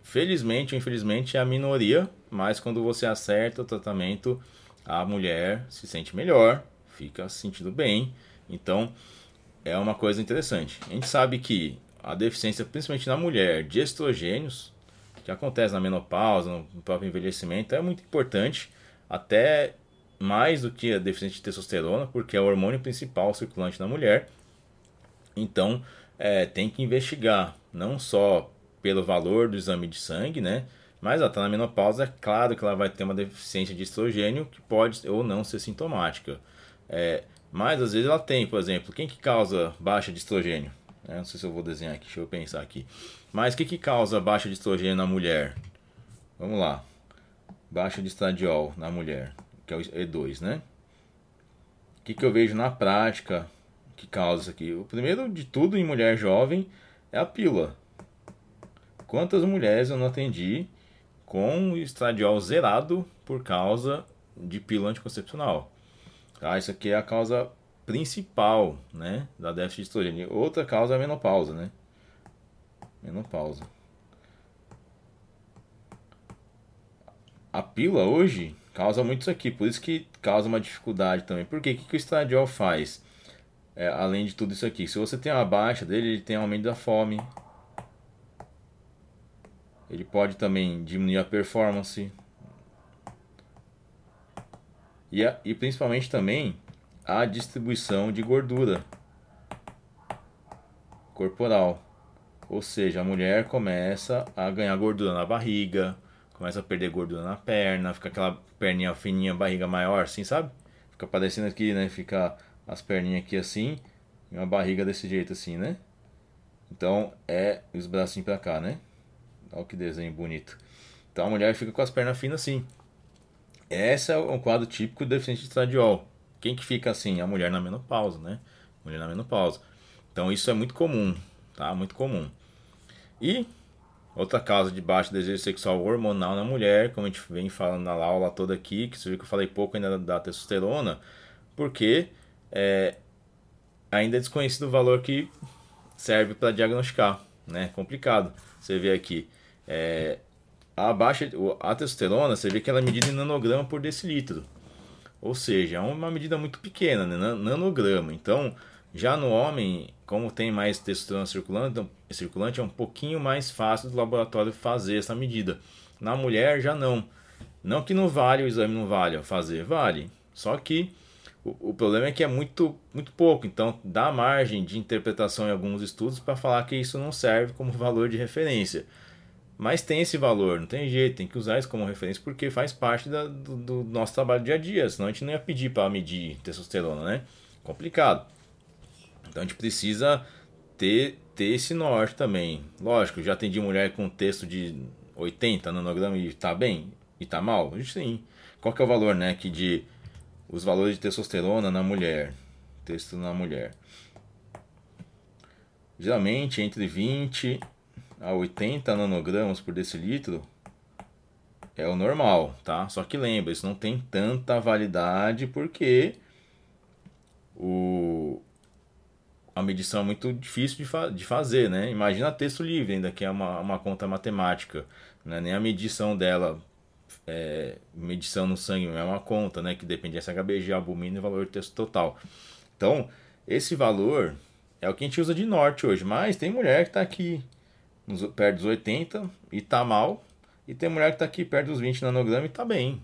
Felizmente ou infelizmente é a minoria, mas quando você acerta o tratamento, a mulher se sente melhor, fica se sentindo bem. Então é uma coisa interessante. A gente sabe que a deficiência, principalmente na mulher, de estrogênios, que acontece na menopausa, no próprio envelhecimento, é muito importante, até mais do que a deficiência de testosterona, porque é o hormônio principal circulante na mulher. Então, é, tem que investigar, não só pelo valor do exame de sangue, né? Mas até na menopausa, é claro que ela vai ter uma deficiência de estrogênio que pode ou não ser sintomática. É, mas às vezes ela tem, por exemplo, quem que causa baixa de estrogênio? É, não sei se eu vou desenhar aqui, deixa eu pensar aqui. Mas o que, que causa baixa de estrogênio na mulher? Vamos lá. Baixa de estradiol na mulher, que é o E2, né? O que, que eu vejo na prática que causa isso aqui? O primeiro de tudo em mulher jovem é a pílula. Quantas mulheres eu não atendi com estradiol zerado por causa de pílula anticoncepcional? Tá? Isso aqui é a causa principal né, da déficit de estrogênio. Outra causa é a menopausa, né? Menopausa. A pílula hoje causa muito isso aqui, por isso que causa uma dificuldade também. Por quê? O que, que o estradiol faz? É, além de tudo isso aqui, se você tem uma baixa dele, ele tem aumento da fome. Ele pode também diminuir a performance. E, a, e principalmente também a distribuição de gordura corporal. Ou seja, a mulher começa a ganhar gordura na barriga, começa a perder gordura na perna, fica aquela perninha fininha, barriga maior, assim, sabe? Fica parecendo aqui, né? Fica as perninhas aqui assim e uma barriga desse jeito assim, né? Então é os bracinhos pra cá, né? Olha que desenho bonito. Então a mulher fica com as pernas finas assim. Esse é um quadro típico do deficiente de estradiol. Quem que fica assim? A mulher na menopausa, né? Mulher na menopausa. Então isso é muito comum, tá? Muito comum. E outra causa de baixo desejo sexual hormonal na mulher, como a gente vem falando na aula toda aqui, que você viu que eu falei pouco ainda da testosterona, porque é, ainda é desconhecido o valor que serve para diagnosticar, né? Complicado. Você vê aqui, é, a baixa a testosterona, você vê que ela é medida em nanograma por decilitro. Ou seja, é uma medida muito pequena, né? nanograma. Então, já no homem, como tem mais testosterona circulante, circulante, é um pouquinho mais fácil do laboratório fazer essa medida. Na mulher, já não. Não que não vale o exame, não vale fazer, vale. Só que o, o problema é que é muito, muito pouco. Então, dá margem de interpretação em alguns estudos para falar que isso não serve como valor de referência. Mas tem esse valor, não tem jeito, tem que usar isso como referência porque faz parte da, do, do, nosso trabalho dia a dia, senão a gente não ia pedir para medir testosterona, né? Complicado. Então a gente precisa ter, ter esse norte também. Lógico, já atendi mulher com texto de 80 nanogramas e tá bem? E tá mal? Sim. Qual que é o valor, né? Que de os valores de testosterona na mulher. Texto na mulher. Geralmente entre 20 a 80 nanogramas por decilitro é o normal, tá? Só que lembra, isso não tem tanta validade porque o, a medição é muito difícil de, fa de fazer, né? Imagina texto livre, ainda que é uma, uma conta matemática, né? Nem a medição dela, é, medição no sangue é uma conta, né? Que depende de SHBG, albumina e valor de texto total. Então, esse valor é o que a gente usa de norte hoje, mas tem mulher que está aqui nos, perto dos 80 e tá mal. E tem mulher que tá aqui perto dos 20 nanogramas e tá bem.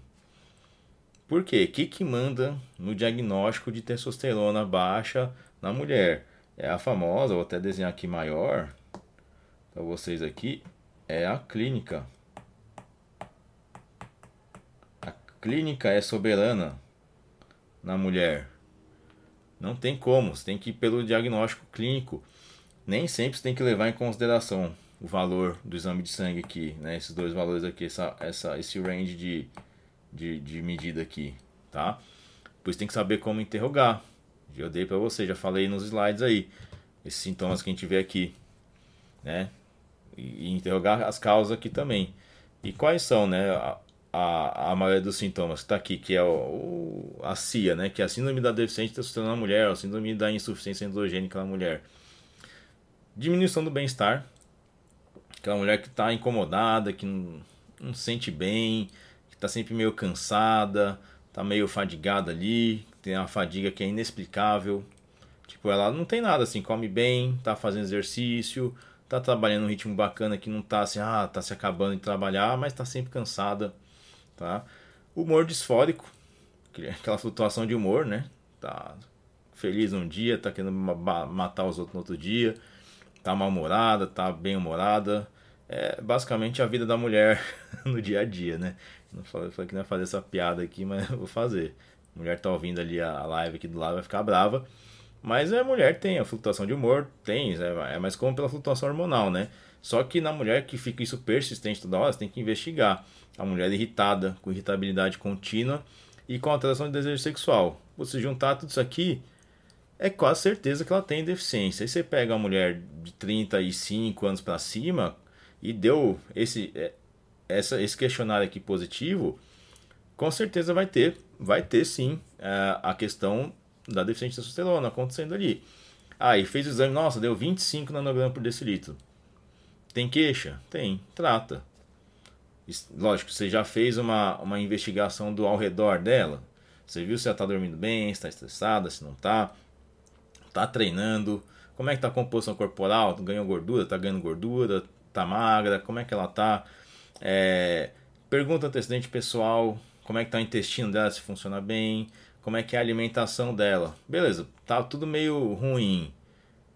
Por quê? O que, que manda no diagnóstico de testosterona baixa na mulher? É a famosa, vou até desenhar aqui maior para vocês aqui, é a clínica. A clínica é soberana na mulher. Não tem como, você tem que ir pelo diagnóstico clínico. Nem sempre você tem que levar em consideração o valor do exame de sangue aqui, né? Esses dois valores aqui, essa, essa, esse range de, de, de medida aqui, tá? Pois tem que saber como interrogar. Eu dei para você, já falei nos slides aí. Esses sintomas que a gente vê aqui, né? E, interrogar as causas aqui também. E quais são, né? A, a, a maioria dos sintomas que está aqui, que é o, o, a CIA, né? Que é a síndrome da deficiência testosterona na mulher, a síndrome da insuficiência androgênica na mulher. Diminuição do bem-estar, Aquela mulher que está incomodada, que não, não sente bem, que está sempre meio cansada, está meio fadigada ali, tem uma fadiga que é inexplicável. Tipo, ela não tem nada assim, come bem, está fazendo exercício, está trabalhando um ritmo bacana que não está assim, ah, tá se acabando de trabalhar, mas está sempre cansada, tá? Humor disfórico, aquela flutuação de humor, né? Tá feliz um dia, tá querendo matar os outros no outro dia tá mal-humorada, tá bem-humorada. É basicamente a vida da mulher no dia a dia, né? Não falei, falei que não ia fazer essa piada aqui, mas vou fazer. A mulher tá ouvindo ali a live aqui do lado, vai ficar brava. Mas a mulher tem a flutuação de humor, tem, é, é mais como pela flutuação hormonal, né? Só que na mulher que fica isso persistente toda hora, você tem que investigar. A mulher irritada, com irritabilidade contínua e com alteração de desejo sexual. Você juntar tudo isso aqui, é quase certeza que ela tem deficiência. Aí você pega uma mulher de 35 anos para cima e deu esse, é, essa, esse questionário aqui positivo, com certeza vai ter, vai ter sim é, a questão da deficiência de testosterona acontecendo ali. Aí ah, fez o exame, nossa, deu 25 nanogramas por decilitro. Tem queixa? Tem, trata. Lógico, você já fez uma, uma investigação do ao redor dela. Você viu se ela está dormindo bem, se está estressada, se não está tá treinando, como é que tá a composição corporal, ganhou gordura, tá ganhando gordura, tá magra, como é que ela tá. É, pergunta antecedente pessoal, como é que tá o intestino dela, se funciona bem, como é que é a alimentação dela. Beleza, tá tudo meio ruim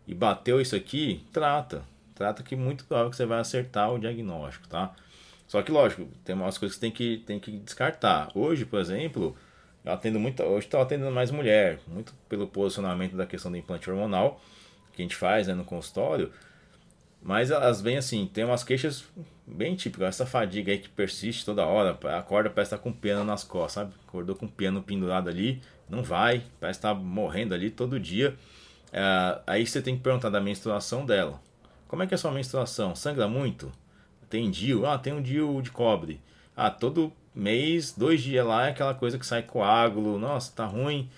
e bateu isso aqui, trata. Trata que muito provável que você vai acertar o diagnóstico, tá? Só que lógico, tem umas coisas que tem que tem que descartar. Hoje, por exemplo, eu atendo muito, hoje estou atendendo mais mulher, muito pelo posicionamento da questão do implante hormonal que a gente faz né, no consultório. Mas elas vêm assim, tem umas queixas bem típicas, essa fadiga aí que persiste toda hora, acorda parece estar tá com pena nas costas, sabe? Acordou com piano pendurado ali, não vai, parece estar tá morrendo ali todo dia. É, aí você tem que perguntar da menstruação dela. Como é que é a sua menstruação? Sangra muito? Tem DIU? Ah, tem um DIU de cobre. Ah, todo mês, dois dias lá é aquela coisa que sai coágulo. Nossa, tá ruim.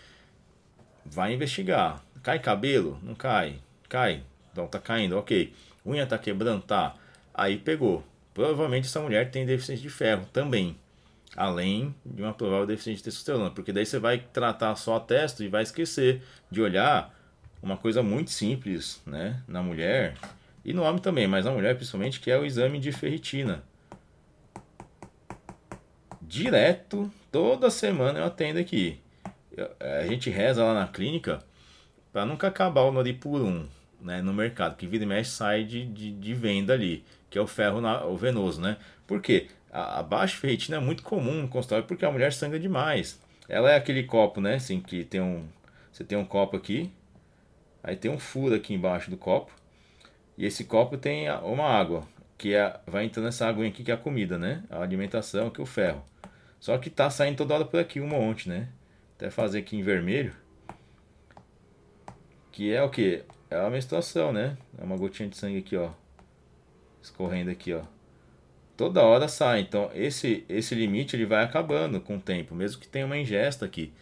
Vai investigar. Cai cabelo? Não cai. Cai. Então tá caindo, ok unha tá quebrando, tá. Aí pegou. Provavelmente essa mulher tem deficiência de ferro também. Além de uma provável deficiência de testosterona. Porque daí você vai tratar só a testa e vai esquecer de olhar uma coisa muito simples né, na mulher. E no homem também, mas na mulher principalmente, que é o exame de ferritina. Direto, toda semana eu atendo aqui. A gente reza lá na clínica para nunca acabar o noripurum né, no mercado, que vira e mexe sai de, de, de venda ali, que é o ferro na, o venoso, né? Por quê? A, a baixa ferritina é muito comum no consultório porque a mulher sangra demais. Ela é aquele copo, né, assim, que tem um... Você tem um copo aqui, aí tem um furo aqui embaixo do copo, e esse copo tem uma água, que é, vai entrando essa água aqui que é a comida, né? A alimentação, que é o ferro. Só que tá saindo toda hora por aqui um monte, né? Até fazer aqui em vermelho. Que é o que? é a menstruação, né? É uma gotinha de sangue aqui, ó. Escorrendo aqui, ó. Toda hora sai. Então, esse, esse limite ele vai acabando com o tempo, mesmo que tenha uma ingesta aqui.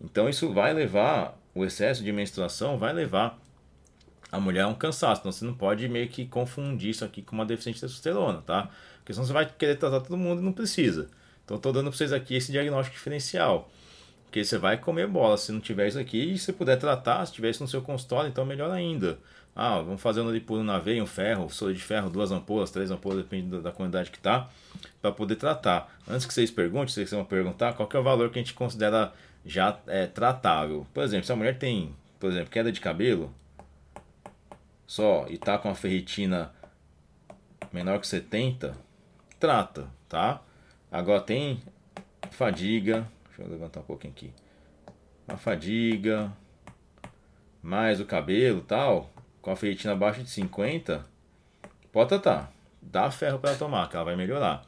Então, isso vai levar, o excesso de menstruação vai levar a mulher a um cansaço. Então, você não pode meio que confundir isso aqui com uma deficiência de testosterona, tá? Porque senão você vai querer tratar todo mundo e não precisa. Então, estou dando para vocês aqui esse diagnóstico diferencial. Porque você vai comer bola se não tiver isso aqui. E se puder tratar, se tiver isso no seu consultório, então melhor ainda. Ah, vamos fazer um noripuno na veia, um ferro, soro de ferro, duas ampolas, três ampolas, depende da quantidade que tá, para poder tratar. Antes que vocês perguntem, vocês vão perguntar, qual é o valor que a gente considera já é, tratável. Por exemplo, se a mulher tem, por exemplo, queda de cabelo, só, e tá com a ferritina menor que 70, trata, tá? Agora tem fadiga, Deixa eu levantar um pouquinho aqui. A fadiga, mais o cabelo tal, com a ferritina abaixo de 50, pode tratar. Dá ferro para tomar, que ela vai melhorar.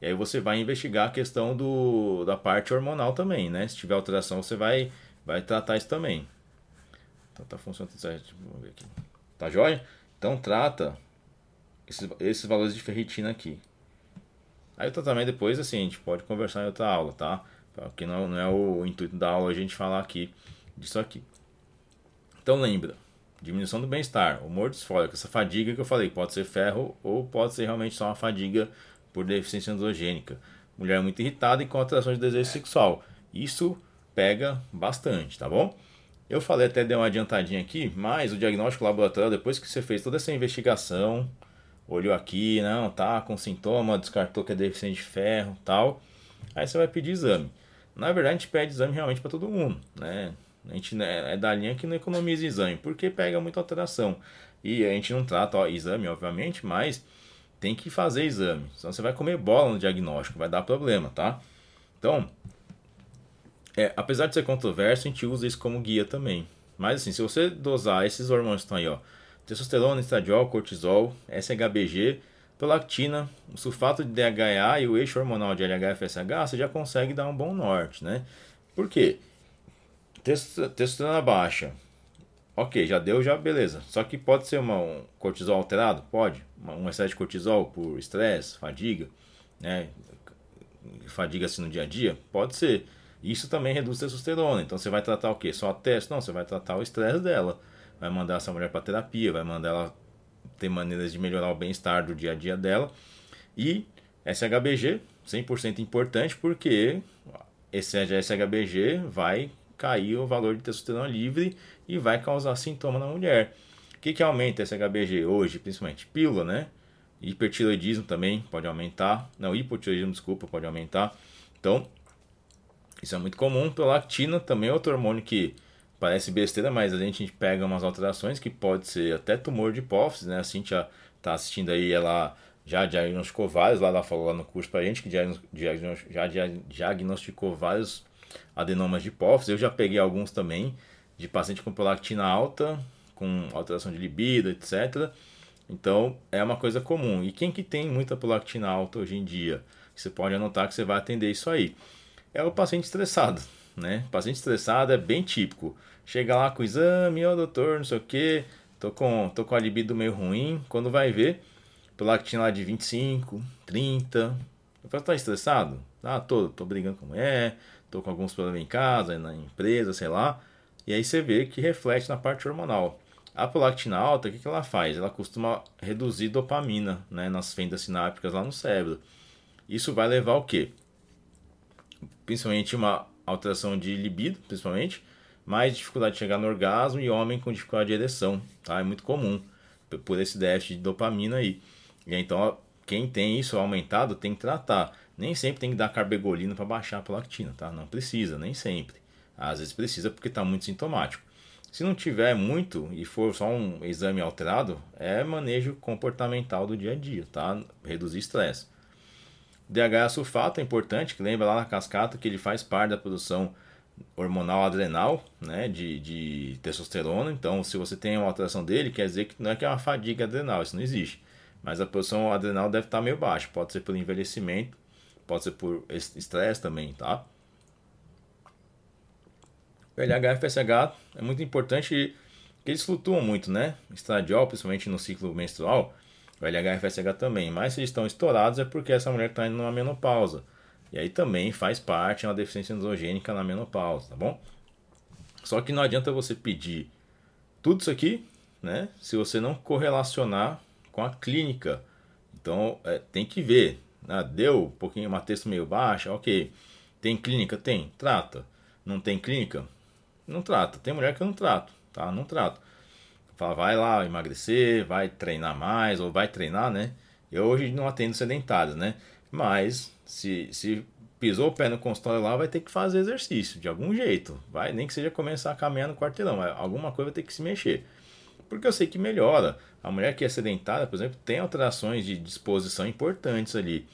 E aí você vai investigar a questão do, da parte hormonal também, né? Se tiver alteração, você vai, vai tratar isso também. Então tá funcionando certo. Vamos ver aqui. Tá jóia? Então trata esses, esses valores de ferritina aqui. Aí o tratamento depois, assim, a gente pode conversar em outra aula, tá? Porque não, não é o intuito da aula a gente falar aqui disso aqui. Então lembra, diminuição do bem-estar, humor disfórico, essa fadiga que eu falei, pode ser ferro ou pode ser realmente só uma fadiga por deficiência androgênica. Mulher muito irritada e com alteração de desejo sexual. Isso pega bastante, tá bom? Eu falei até dei uma adiantadinha aqui, mas o diagnóstico laboratorial, depois que você fez toda essa investigação, olhou aqui, não, tá com sintoma, descartou que é deficiente de ferro, tal, aí você vai pedir exame. Na verdade, a gente pede exame realmente para todo mundo, né? A gente né, é da linha que não economiza exame, porque pega muita alteração. E a gente não trata ó, exame, obviamente, mas tem que fazer exame. Senão você vai comer bola no diagnóstico, vai dar problema, tá? Então, é, apesar de ser controverso, a gente usa isso como guia também. Mas assim, se você dosar esses hormônios que estão aí, ó, testosterona, estradiol, cortisol, SHBG, prolactina, o sulfato de DHA e o eixo hormonal de LH-FSH, você já consegue dar um bom norte, né? Por quê? Testosterona baixa. Ok, já deu, já beleza. Só que pode ser uma, um cortisol alterado? Pode. Um excesso de cortisol por estresse, fadiga, né? Fadiga assim no dia a dia? Pode ser. Isso também reduz testosterona. Então você vai tratar o quê? Só a teste? Não, você vai tratar o estresse dela. Vai mandar essa mulher para terapia, vai mandar ela ter maneiras de melhorar o bem-estar do dia a dia dela. E SHBG, 100% importante, porque esse SHBG vai cair o valor de testosterona livre e vai causar sintoma na mulher. O que, que aumenta esse HBG hoje, principalmente? Pílula, né? Hipertiroidismo também pode aumentar. Não, hipotiroidismo, desculpa, pode aumentar. Então, Isso é muito comum. Prolactina também é outro hormônio que parece besteira, mas a gente pega umas alterações que pode ser até tumor de hipófise, né? A Cintia tá assistindo aí, ela já diagnosticou vários, lá ela falou lá no curso pra gente que já diagnosticou vários adenomas de hipófise. Eu já peguei alguns também de paciente com prolactina alta, com alteração de libido, etc. Então é uma coisa comum. E quem que tem muita prolactina alta hoje em dia? Você pode anotar que você vai atender isso aí. É o paciente estressado, né? O paciente estressado é bem típico. Chega lá com o exame, ó oh, doutor, não sei o que, tô com, tô com a libido meio ruim. Quando vai ver, prolactina lá de 25, 30. Eu falo, tá estressado? Ah, tô, tô brigando com a mulher, tô com alguns problemas em casa, na empresa, sei lá. E aí você vê que reflete na parte hormonal. A prolactina alta, o que, que ela faz? Ela costuma reduzir dopamina né, nas fendas sinápticas lá no cérebro. Isso vai levar ao quê? Principalmente uma alteração de libido, principalmente, mais dificuldade de chegar no orgasmo e homem com dificuldade de ereção, tá? É muito comum por esse déficit de dopamina aí. E então, quem tem isso aumentado tem que tratar. Nem sempre tem que dar carbegolina para baixar a prolactina, tá? Não precisa, nem sempre. Às vezes precisa porque está muito sintomático. Se não tiver muito e for só um exame alterado, é manejo comportamental do dia a dia, tá? Reduzir estresse. DHA sulfato é importante, que lembra lá na cascata que ele faz parte da produção hormonal adrenal, né, de, de testosterona. Então, se você tem uma alteração dele, quer dizer que não é que é uma fadiga adrenal, isso não existe. Mas a produção adrenal deve estar meio baixa, pode ser por envelhecimento, pode ser por estresse também, tá? O LH e FSH é muito importante que eles flutuam muito, né? Estradiol, principalmente no ciclo menstrual, o LH e FSH também. Mas se eles estão estourados é porque essa mulher está indo numa menopausa. E aí também faz parte uma deficiência androgênica na menopausa, tá bom? Só que não adianta você pedir tudo isso aqui, né? Se você não correlacionar com a clínica. Então é, tem que ver. Né? Deu um pouquinho, uma texto meio baixa, ok. Tem clínica? Tem, trata. Não tem clínica? Não trata. Tem mulher que eu não trato, tá? Não trato. Fala, vai lá emagrecer, vai treinar mais, ou vai treinar, né? Eu hoje não atendo sedentários, né? Mas se, se pisou o pé no consultório lá, vai ter que fazer exercício, de algum jeito. Vai, nem que seja começar a caminhar no quarteirão, alguma coisa vai ter que se mexer. Porque eu sei que melhora. A mulher que é sedentária, por exemplo, tem alterações de disposição importantes ali.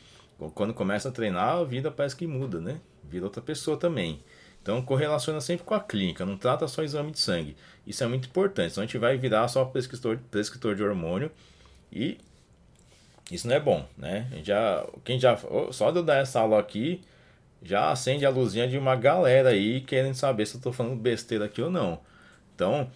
Quando começa a treinar, a vida parece que muda, né? Vira outra pessoa também. Então correlaciona sempre com a clínica, não trata só exame de sangue. Isso é muito importante, senão a gente vai virar só prescritor, prescritor de hormônio e isso não é bom, né? Já, quem já só de eu dar essa aula aqui já acende a luzinha de uma galera aí querendo saber se eu estou falando besteira aqui ou não. Então,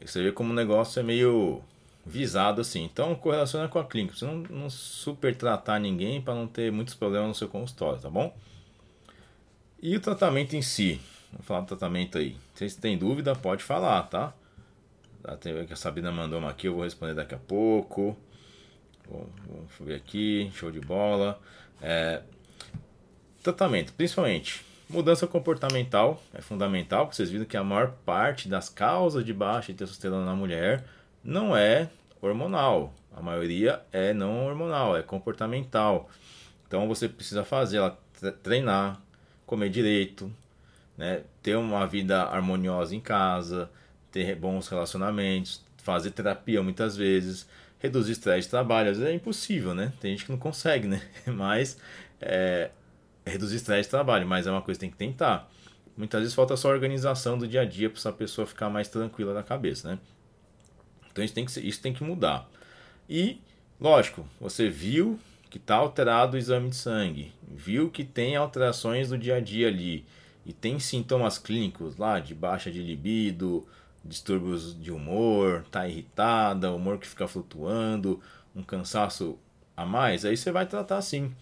você vê como o negócio é meio visado assim. Então, correlaciona com a clínica. Você não, não super tratar ninguém para não ter muitos problemas no seu consultório, tá bom? E o tratamento em si? Vamos falar do tratamento aí. Se você tem dúvida, pode falar, tá? A Sabrina mandou uma aqui, eu vou responder daqui a pouco. Vamos ver aqui, show de bola. É, tratamento, principalmente mudança comportamental é fundamental, porque vocês viram que a maior parte das causas de baixa de testosterona na mulher não é hormonal. A maioria é não hormonal, é comportamental. Então você precisa fazer ela treinar, comer direito, né? ter uma vida harmoniosa em casa, ter bons relacionamentos, fazer terapia muitas vezes, reduzir estresse de trabalho. Às vezes é impossível, né? Tem gente que não consegue, né? Mas é, reduzir estresse de trabalho, mas é uma coisa que tem que tentar. Muitas vezes falta só organização do dia a dia para essa pessoa ficar mais tranquila da cabeça, né? Então isso tem que, isso tem que mudar. E, lógico, você viu que está alterado o exame de sangue, viu que tem alterações do dia a dia ali e tem sintomas clínicos lá de baixa de libido, distúrbios de humor, tá irritada, humor que fica flutuando, um cansaço a mais, aí você vai tratar sim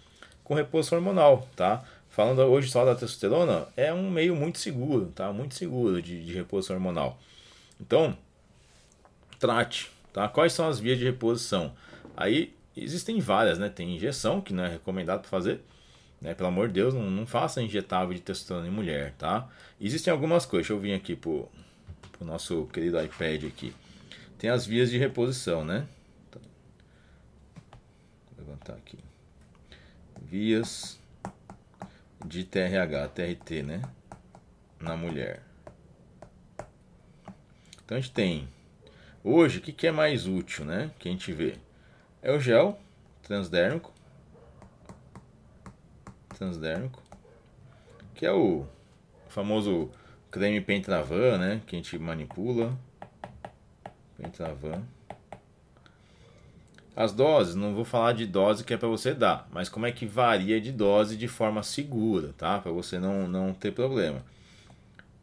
com repouso hormonal, tá? Falando hoje só da testosterona, é um meio muito seguro, tá? Muito seguro de, de repouso hormonal. Então, trate, tá? Quais são as vias de reposição? Aí Existem várias, né? Tem injeção, que não é recomendado fazer. Né? Pelo amor de Deus, não, não faça injetável de testosterona em mulher, tá? Existem algumas coisas. Deixa eu vir aqui pro, pro nosso querido iPad aqui. Tem as vias de reposição, né? Tá. Vou levantar aqui. Vias de TRH, TRT, né? Na mulher. Então a gente tem hoje o que, que é mais útil, né? Que a gente vê é o gel transdérmico, transdérmico, que é o famoso creme Pentravan, né? Que a gente manipula, Pentravan. As doses, não vou falar de dose que é para você dar, mas como é que varia de dose de forma segura, tá? Para você não, não ter problema.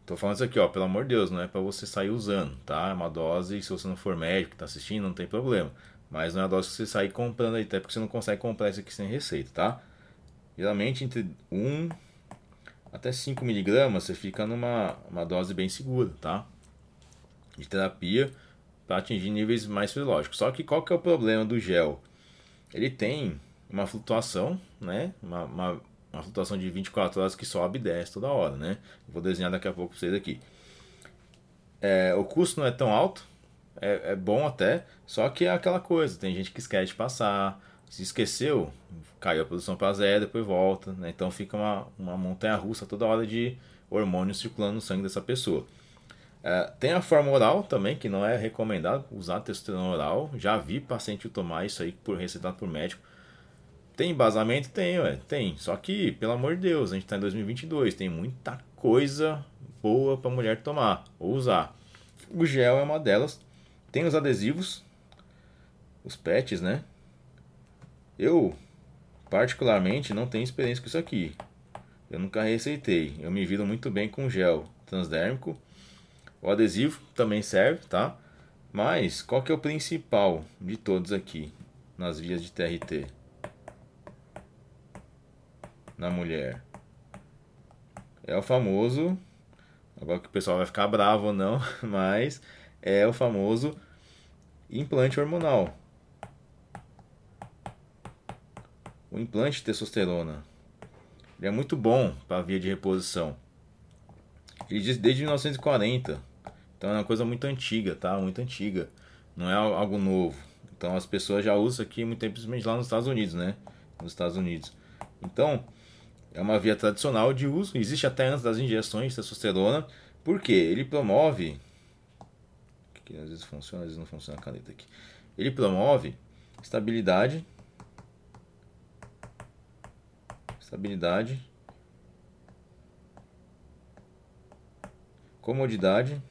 Tô falando isso aqui, ó, pelo amor de Deus, não é para você sair usando, tá? É uma dose, se você não for médico, tá assistindo, não tem problema. Mas não é a dose que você sair comprando aí, até porque você não consegue comprar isso aqui sem receita, tá? Geralmente entre 1 até 5 miligramas você fica numa uma dose bem segura, tá? De terapia para atingir níveis mais fisiológicos. Só que qual que é o problema do gel? Ele tem uma flutuação, né? Uma, uma, uma flutuação de 24 horas que sobe e desce toda hora, né? Vou desenhar daqui a pouco para vocês aqui. É, o custo não é tão alto, é, é bom até, só que é aquela coisa, tem gente que esquece de passar, se esqueceu, caiu a produção para zero, depois volta, né? Então fica uma, uma montanha russa toda hora de hormônios circulando no sangue dessa pessoa. É, tem a forma oral também, que não é recomendado usar testosterona oral. Já vi paciente tomar isso aí por receitado por médico. Tem embasamento? Tem, ué, tem. Só que, pelo amor de Deus, a gente está em 2022, tem muita coisa boa para mulher tomar ou usar. O gel é uma delas. Tem os adesivos, os pets, né? Eu, particularmente, não tenho experiência com isso aqui. Eu nunca receitei. Eu me viro muito bem com gel transdérmico. O adesivo também serve, tá? Mas qual que é o principal de todos aqui nas vias de TRT? Na mulher. É o famoso. Agora que o pessoal vai ficar bravo ou não, mas é o famoso implante hormonal. O implante de testosterona. Ele é muito bom para via de reposição. Ele diz desde 1940. Então é uma coisa muito antiga, tá? Muito antiga. Não é algo novo. Então as pessoas já usam aqui muito tempo, principalmente lá nos Estados Unidos, né? Nos Estados Unidos. Então, é uma via tradicional de uso. Existe até antes das injeções de testosterona. Porque ele promove que às vezes funciona, às vezes não funciona a caneta aqui. Ele promove estabilidade, estabilidade, comodidade.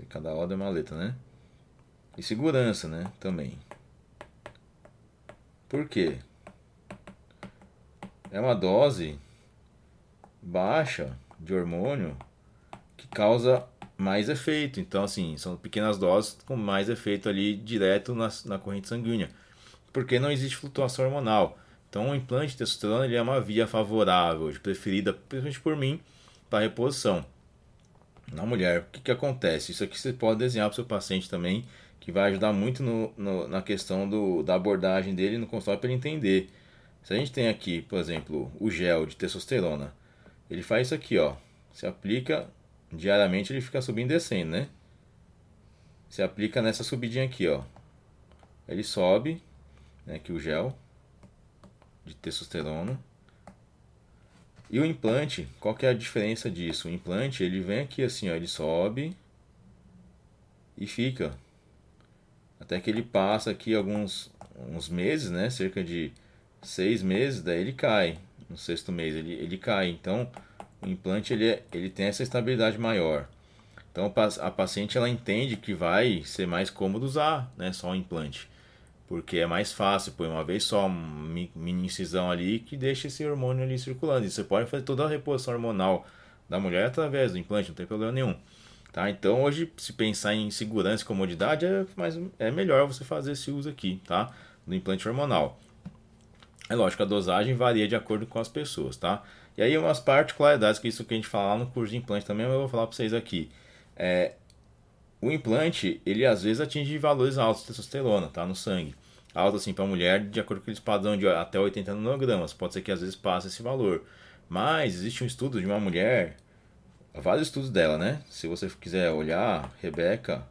E cada ordem é uma letra, né? E segurança, né? Também. Por quê? É uma dose baixa de hormônio que causa mais efeito. Então, assim, são pequenas doses com mais efeito ali direto na, na corrente sanguínea. Porque não existe flutuação hormonal. Então, o implante de testosterona ele é uma via favorável, preferida principalmente por mim, para reposição. Na mulher, o que, que acontece? Isso aqui você pode desenhar para o seu paciente também, que vai ajudar muito no, no, na questão do, da abordagem dele no consultório para ele entender. Se a gente tem aqui, por exemplo, o gel de testosterona, ele faz isso aqui, ó. Se aplica diariamente, ele fica subindo e descendo, né? Se aplica nessa subidinha aqui, ó. Ele sobe, né, aqui o gel de testosterona. E o implante, qual que é a diferença disso? O implante, ele vem aqui assim, ó, ele sobe e fica até que ele passa aqui alguns uns meses, né, cerca de seis meses, daí ele cai no sexto mês ele, ele cai. Então, o implante ele, é, ele tem essa estabilidade maior. Então, a paciente ela entende que vai ser mais cômodo usar né, só o implante. Porque é mais fácil, põe uma vez só, uma mini incisão ali que deixa esse hormônio ali circulando. E você pode fazer toda a reposição hormonal da mulher através do implante, não tem problema nenhum. Tá? Então hoje, se pensar em segurança e comodidade, é, mais, é melhor você fazer esse uso aqui, tá? Do implante hormonal. É lógico, a dosagem varia de acordo com as pessoas, tá? E aí umas particularidades, que isso que a gente fala lá no curso de implante também, eu vou falar para vocês aqui. É, o implante, ele às vezes atinge valores altos de testosterona, tá? No sangue. Alto assim para mulher, de acordo com aqueles padrão de até 80 nanogramas. Pode ser que às vezes passe esse valor. Mas existe um estudo de uma mulher, vários estudos dela, né? Se você quiser olhar, Rebeca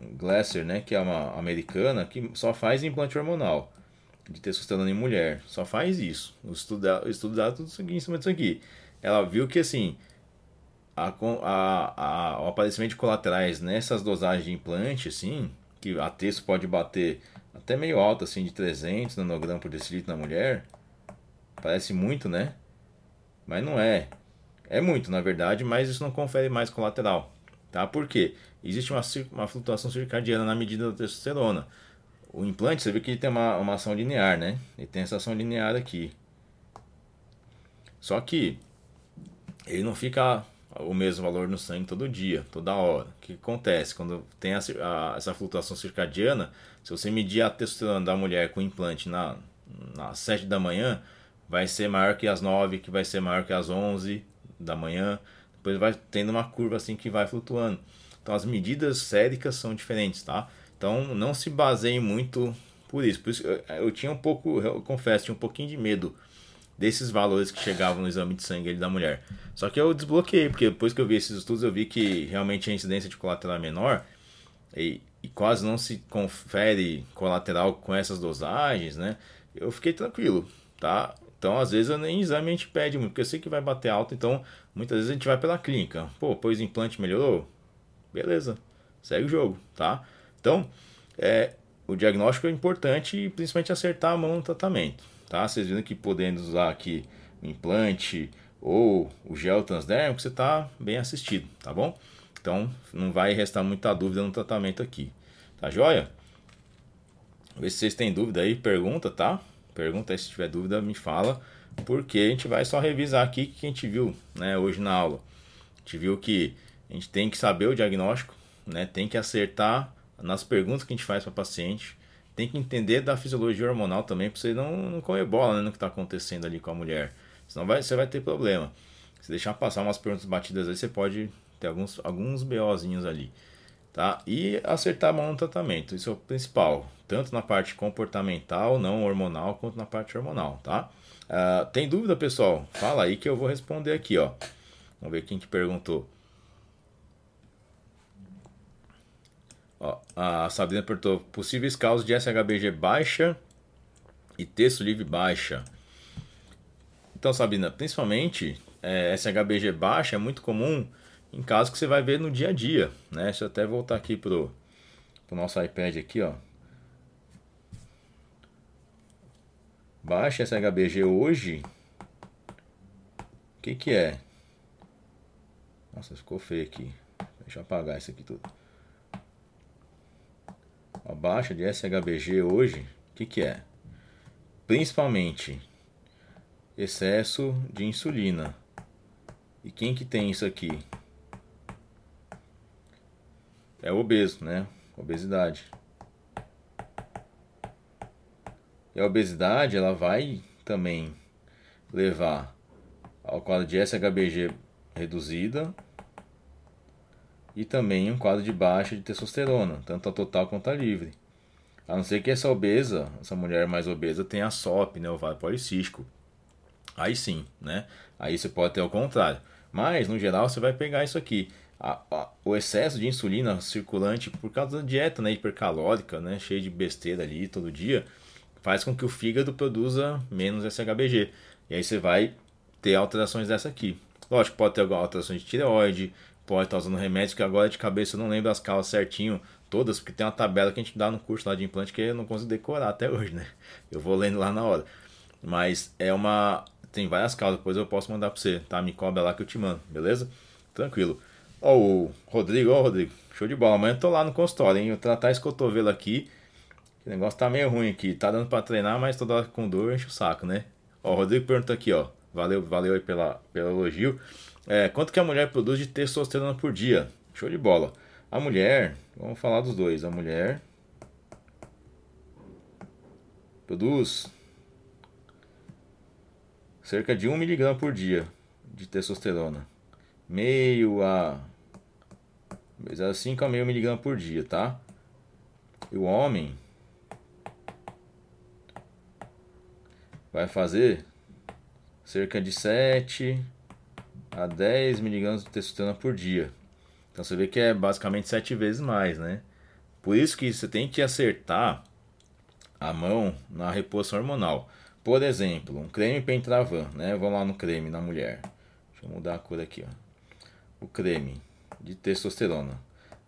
Glasser, né, que é uma americana que só faz implante hormonal de testosterona em mulher. Só faz isso. O estudo, o estudo dá tudo isso aqui, em cima disso aqui. Ela viu que assim a, a, a, o aparecimento de colaterais nessas dosagens de implante, assim, que a testo pode bater até meio alto, assim, de 300 nanogramas por decilitro na mulher, parece muito, né? Mas não é. É muito, na verdade, mas isso não confere mais colateral. Tá? Por quê? Existe uma, uma flutuação circadiana na medida da testosterona. O implante, você vê que ele tem uma, uma ação linear, né? Ele tem essa ação linear aqui. Só que ele não fica o mesmo valor no sangue todo dia, toda hora. O que acontece? Quando tem a, a, essa flutuação circadiana, se você medir a testosterona da mulher com implante na, nas 7 da manhã, vai ser maior que as 9, que vai ser maior que as 11 da manhã. Depois vai tendo uma curva assim que vai flutuando. Então as medidas séricas são diferentes, tá? Então não se baseie muito por isso. Por isso eu, eu tinha um pouco, eu confesso, tinha um pouquinho de medo desses valores que chegavam no exame de sangue da mulher. Só que eu desbloqueei, porque depois que eu vi esses estudos, eu vi que realmente a incidência de colateral é menor e, e quase não se confere colateral com essas dosagens, né? Eu fiquei tranquilo, tá? Então, às vezes, nem exame a gente pede muito, porque eu sei que vai bater alto, então muitas vezes a gente vai pela clínica. Pô, pois implante melhorou? Beleza, segue o jogo, tá? Então, é, o diagnóstico é importante principalmente acertar a mão no tratamento tá? Vocês viram que podendo usar aqui o implante ou o gel transdérmico, você está bem assistido, tá bom? Então não vai restar muita dúvida no tratamento aqui, tá joia? Vê se vocês têm dúvida aí, pergunta, tá? Pergunta aí se tiver dúvida, me fala, porque a gente vai só revisar aqui o que a gente viu, né, hoje na aula. A gente viu que a gente tem que saber o diagnóstico, né, tem que acertar nas perguntas que a gente faz para paciente, tem que entender da fisiologia hormonal também para você não, não comer bola né, no que está acontecendo ali com a mulher. Senão vai, você vai ter problema. Se deixar passar umas perguntas batidas aí, você pode ter alguns, alguns BOzinhos ali. Tá? E acertar a mão no tratamento, isso é o principal, tanto na parte comportamental, não hormonal, quanto na parte hormonal, tá? Uh, tem dúvida, pessoal? Fala aí que eu vou responder aqui, ó. Vamos ver quem que perguntou. Ó, a Sabrina perguntou: possíveis causas de SHBG baixa e texto livre baixa. Então, Sabrina, principalmente é, SHBG baixa é muito comum em casos que você vai ver no dia a dia, né? Deixa eu até voltar aqui pro, pro nosso iPad aqui, ó. Baixa SHBG hoje. O que que é? Nossa, ficou feio aqui. Deixa eu apagar isso aqui tudo. A baixa de SHBG hoje, o que, que é? Principalmente excesso de insulina. E quem que tem isso aqui? É obeso, né? Obesidade. E a obesidade, ela vai também levar ao quadro de SHBG reduzida e também um quadro de baixa de testosterona, tanto a total quanto a livre. A não ser que essa obesa, essa mulher mais obesa, tenha SOP, né, ovário policístico. Aí sim, né? Aí você pode ter o contrário. Mas, no geral, você vai pegar isso aqui. A, a, o excesso de insulina circulante por causa da dieta né, hipercalórica, né, cheia de besteira ali todo dia, faz com que o fígado produza menos SHBG. E aí você vai ter alterações dessa aqui. Lógico, pode ter alterações de tireoide, pode estar usando remédio, que agora de cabeça eu não lembro as causas certinho, todas, porque tem uma tabela que a gente dá no curso lá de implante que eu não consigo decorar até hoje, né? Eu vou lendo lá na hora. Mas é uma. Tem várias causas, depois eu posso mandar pra você, tá? Me cobra lá que eu te mando, beleza? Tranquilo. Ó, o Rodrigo, ó, Rodrigo, show de bola. Amanhã eu tô lá no consultório, hein? Eu tratar esse cotovelo aqui. O negócio tá meio ruim aqui. Tá dando pra treinar, mas toda hora com dor enche o saco, né? Ó, o Rodrigo perguntou aqui, ó. Valeu, valeu aí pela, pelo elogio. É, quanto que a mulher produz de testosterona por dia? Show de bola. A mulher, vamos falar dos dois. A mulher produz cerca de 1 miligrama por dia de testosterona. Meio a 5 a meio miligrama por dia, tá? E o homem vai fazer cerca de 7 a 10 miligramas de testosterona por dia. Então você vê que é basicamente 7 vezes mais, né? Por isso que você tem que acertar a mão na reposição hormonal. Por exemplo, um creme Pentravan, né? Vamos lá no creme na mulher. Deixa eu mudar a cor aqui, ó. O creme de testosterona.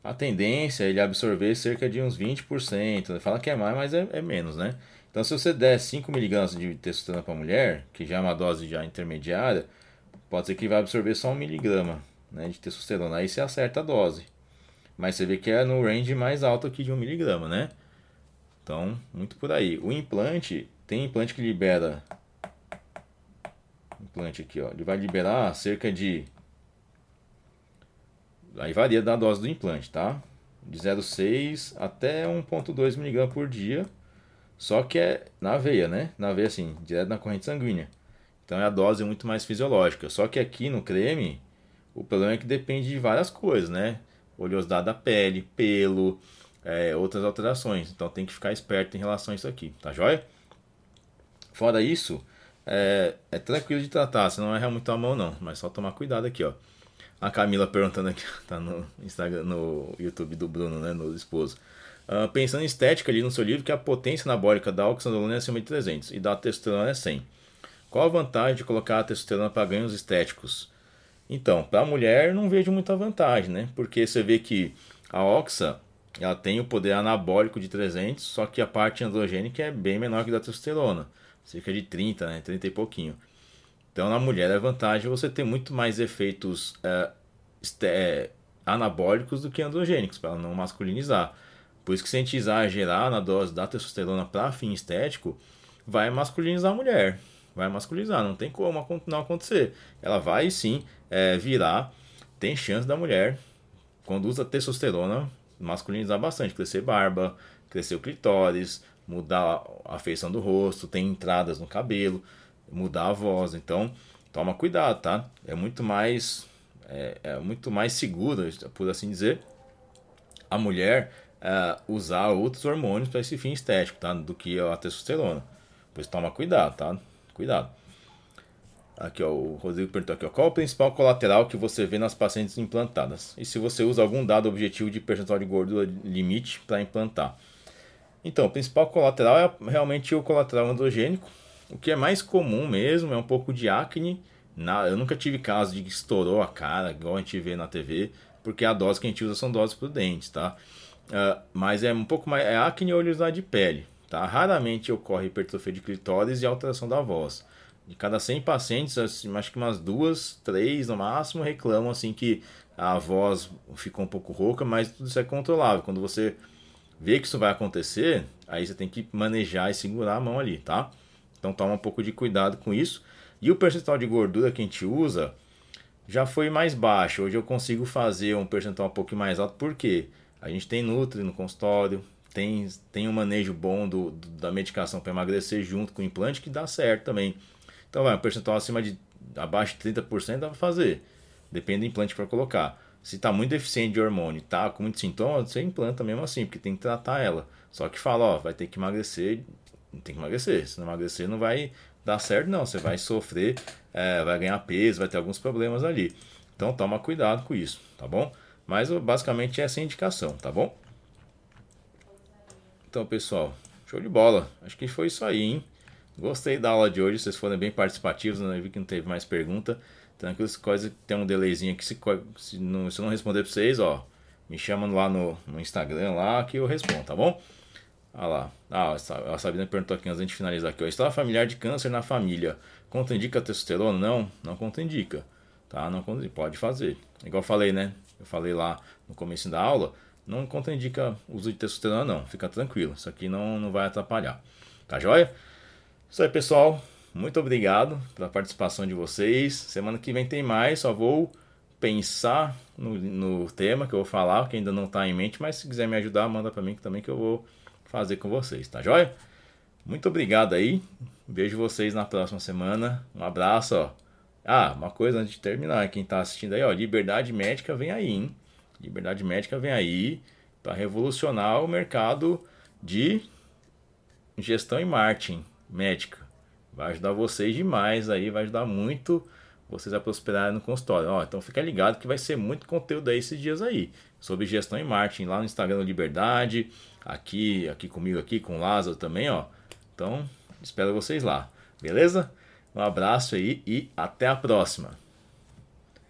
A tendência é ele absorver cerca de uns 20%. Fala que é mais, mas é, é menos, né? Então, se você der 5mg de testosterona para a mulher, que já é uma dose já intermediária, pode ser que vai absorver só 1mg né, de testosterona. Aí você acerta a dose. Mas você vê que é no range mais alto aqui de 1mg, né? Então, muito por aí. O implante, tem implante que libera. Implante aqui, ó. Ele vai liberar cerca de. Aí varia da dose do implante, tá? De 0,6 até 1,2 mg por dia. Só que é na veia, né? Na veia, assim, direto na corrente sanguínea. Então é a dose muito mais fisiológica. Só que aqui no creme, o problema é que depende de várias coisas, né? Oleosidade da pele, pelo, é, outras alterações. Então tem que ficar esperto em relação a isso aqui, tá joia? Fora isso, é, é tranquilo de tratar, você não erra muito a mão não, mas só tomar cuidado aqui, ó. A Camila perguntando aqui, tá no Instagram, no YouTube do Bruno, né, no esposo. Uh, pensando em estética ali no seu livro, que a potência anabólica da oxandrolona é acima de 300 e da testosterona é 100. Qual a vantagem de colocar a testosterona para ganhos estéticos? Então, para a mulher não vejo muita vantagem, né? Porque você vê que a oxa ela tem o poder anabólico de 300, só que a parte androgênica é bem menor que da testosterona, cerca de 30, né? 30 e pouquinho. Então, na mulher é vantagem você ter muito mais efeitos é, anabólicos do que androgênicos, para não masculinizar. Por isso que se a gente exagerar na dose da testosterona para fim estético, vai masculinizar a mulher. Vai masculinizar, não tem como não acontecer. Ela vai sim é, virar, tem chance da mulher, quando usa testosterona, masculinizar bastante, crescer barba, crescer o clitóris, mudar a feição do rosto, tem entradas no cabelo, mudar a voz. Então, toma cuidado, tá? É muito mais é, é muito mais seguro, por assim dizer, a mulher uh, usar outros hormônios para esse fim estético, tá? Do que a testosterona. Pois toma cuidado, tá? Cuidado. Aqui, ó, o Rodrigo perguntou aqui, ó, qual o principal colateral que você vê nas pacientes implantadas? E se você usa algum dado objetivo de percentual de gordura limite para implantar? Então, o principal colateral é realmente o colateral androgênico. O que é mais comum mesmo é um pouco de acne. Na, eu nunca tive caso de que estourou a cara, igual a gente vê na TV, porque a dose que a gente usa são doses prudentes, tá? Uh, mas é um pouco mais. É acne e oleosidade de pele. Tá? Raramente ocorre hipertrofia de clitóris e alteração da voz. De cada 100 pacientes, assim, acho que umas duas, três no máximo reclamam assim que a voz ficou um pouco rouca, mas tudo isso é controlável. Quando você vê que isso vai acontecer, aí você tem que manejar e segurar a mão ali, tá? Então toma um pouco de cuidado com isso. E o percentual de gordura que a gente usa já foi mais baixo. Hoje eu consigo fazer um percentual um pouco mais alto, por quê? A gente tem Nutri no consultório, tem, tem um manejo bom do, do da medicação para emagrecer junto com o implante que dá certo também. Então vai, um percentual acima de abaixo de 30% dá para fazer. Depende do implante para colocar. Se está muito deficiente de hormônio, tá com muitos sintomas, você implanta mesmo assim, porque tem que tratar ela. Só que fala, ó, vai ter que emagrecer, tem que emagrecer. Se não emagrecer, não vai dar certo, não. Você vai sofrer, é, vai ganhar peso, vai ter alguns problemas ali. Então toma cuidado com isso, tá bom? Mas basicamente é essa indicação, tá bom? Então, pessoal, show de bola. Acho que foi isso aí, hein? Gostei da aula de hoje, vocês foram bem participativos, né? vi que não teve mais pergunta. Tranquilo, se coisa tem um delayzinho aqui, se, se, não, se eu não responder para vocês, ó, me chamam lá no, no Instagram lá que eu respondo, tá bom? Ah lá, ah, a Sabina perguntou aqui antes de finalizar aqui, ó, familiar de câncer na família, contraindica testosterona? Não, não contraindica, tá? Não pode fazer. Igual eu falei, né? eu falei lá no começo da aula, não contraindica o uso de testosterona não, fica tranquilo, isso aqui não, não vai atrapalhar. Tá joia? Isso aí pessoal, muito obrigado pela participação de vocês. Semana que vem tem mais, só vou pensar no, no tema que eu vou falar, que ainda não está em mente, mas se quiser me ajudar, manda para mim também que eu vou fazer com vocês, tá joia? Muito obrigado aí. Vejo vocês na próxima semana. Um abraço, ó. Ah, uma coisa antes de terminar, quem está assistindo aí, ó, Liberdade Médica vem aí, hein? Liberdade Médica vem aí para revolucionar o mercado de gestão e marketing médica. Vai ajudar vocês demais aí, vai ajudar muito vocês a prosperarem no consultório. Ó, então fica ligado que vai ser muito conteúdo aí esses dias aí sobre gestão e marketing lá no Instagram Liberdade, aqui, aqui comigo aqui com o Lázaro também, ó. Então, espero vocês lá. Beleza? Um abraço aí e até a próxima.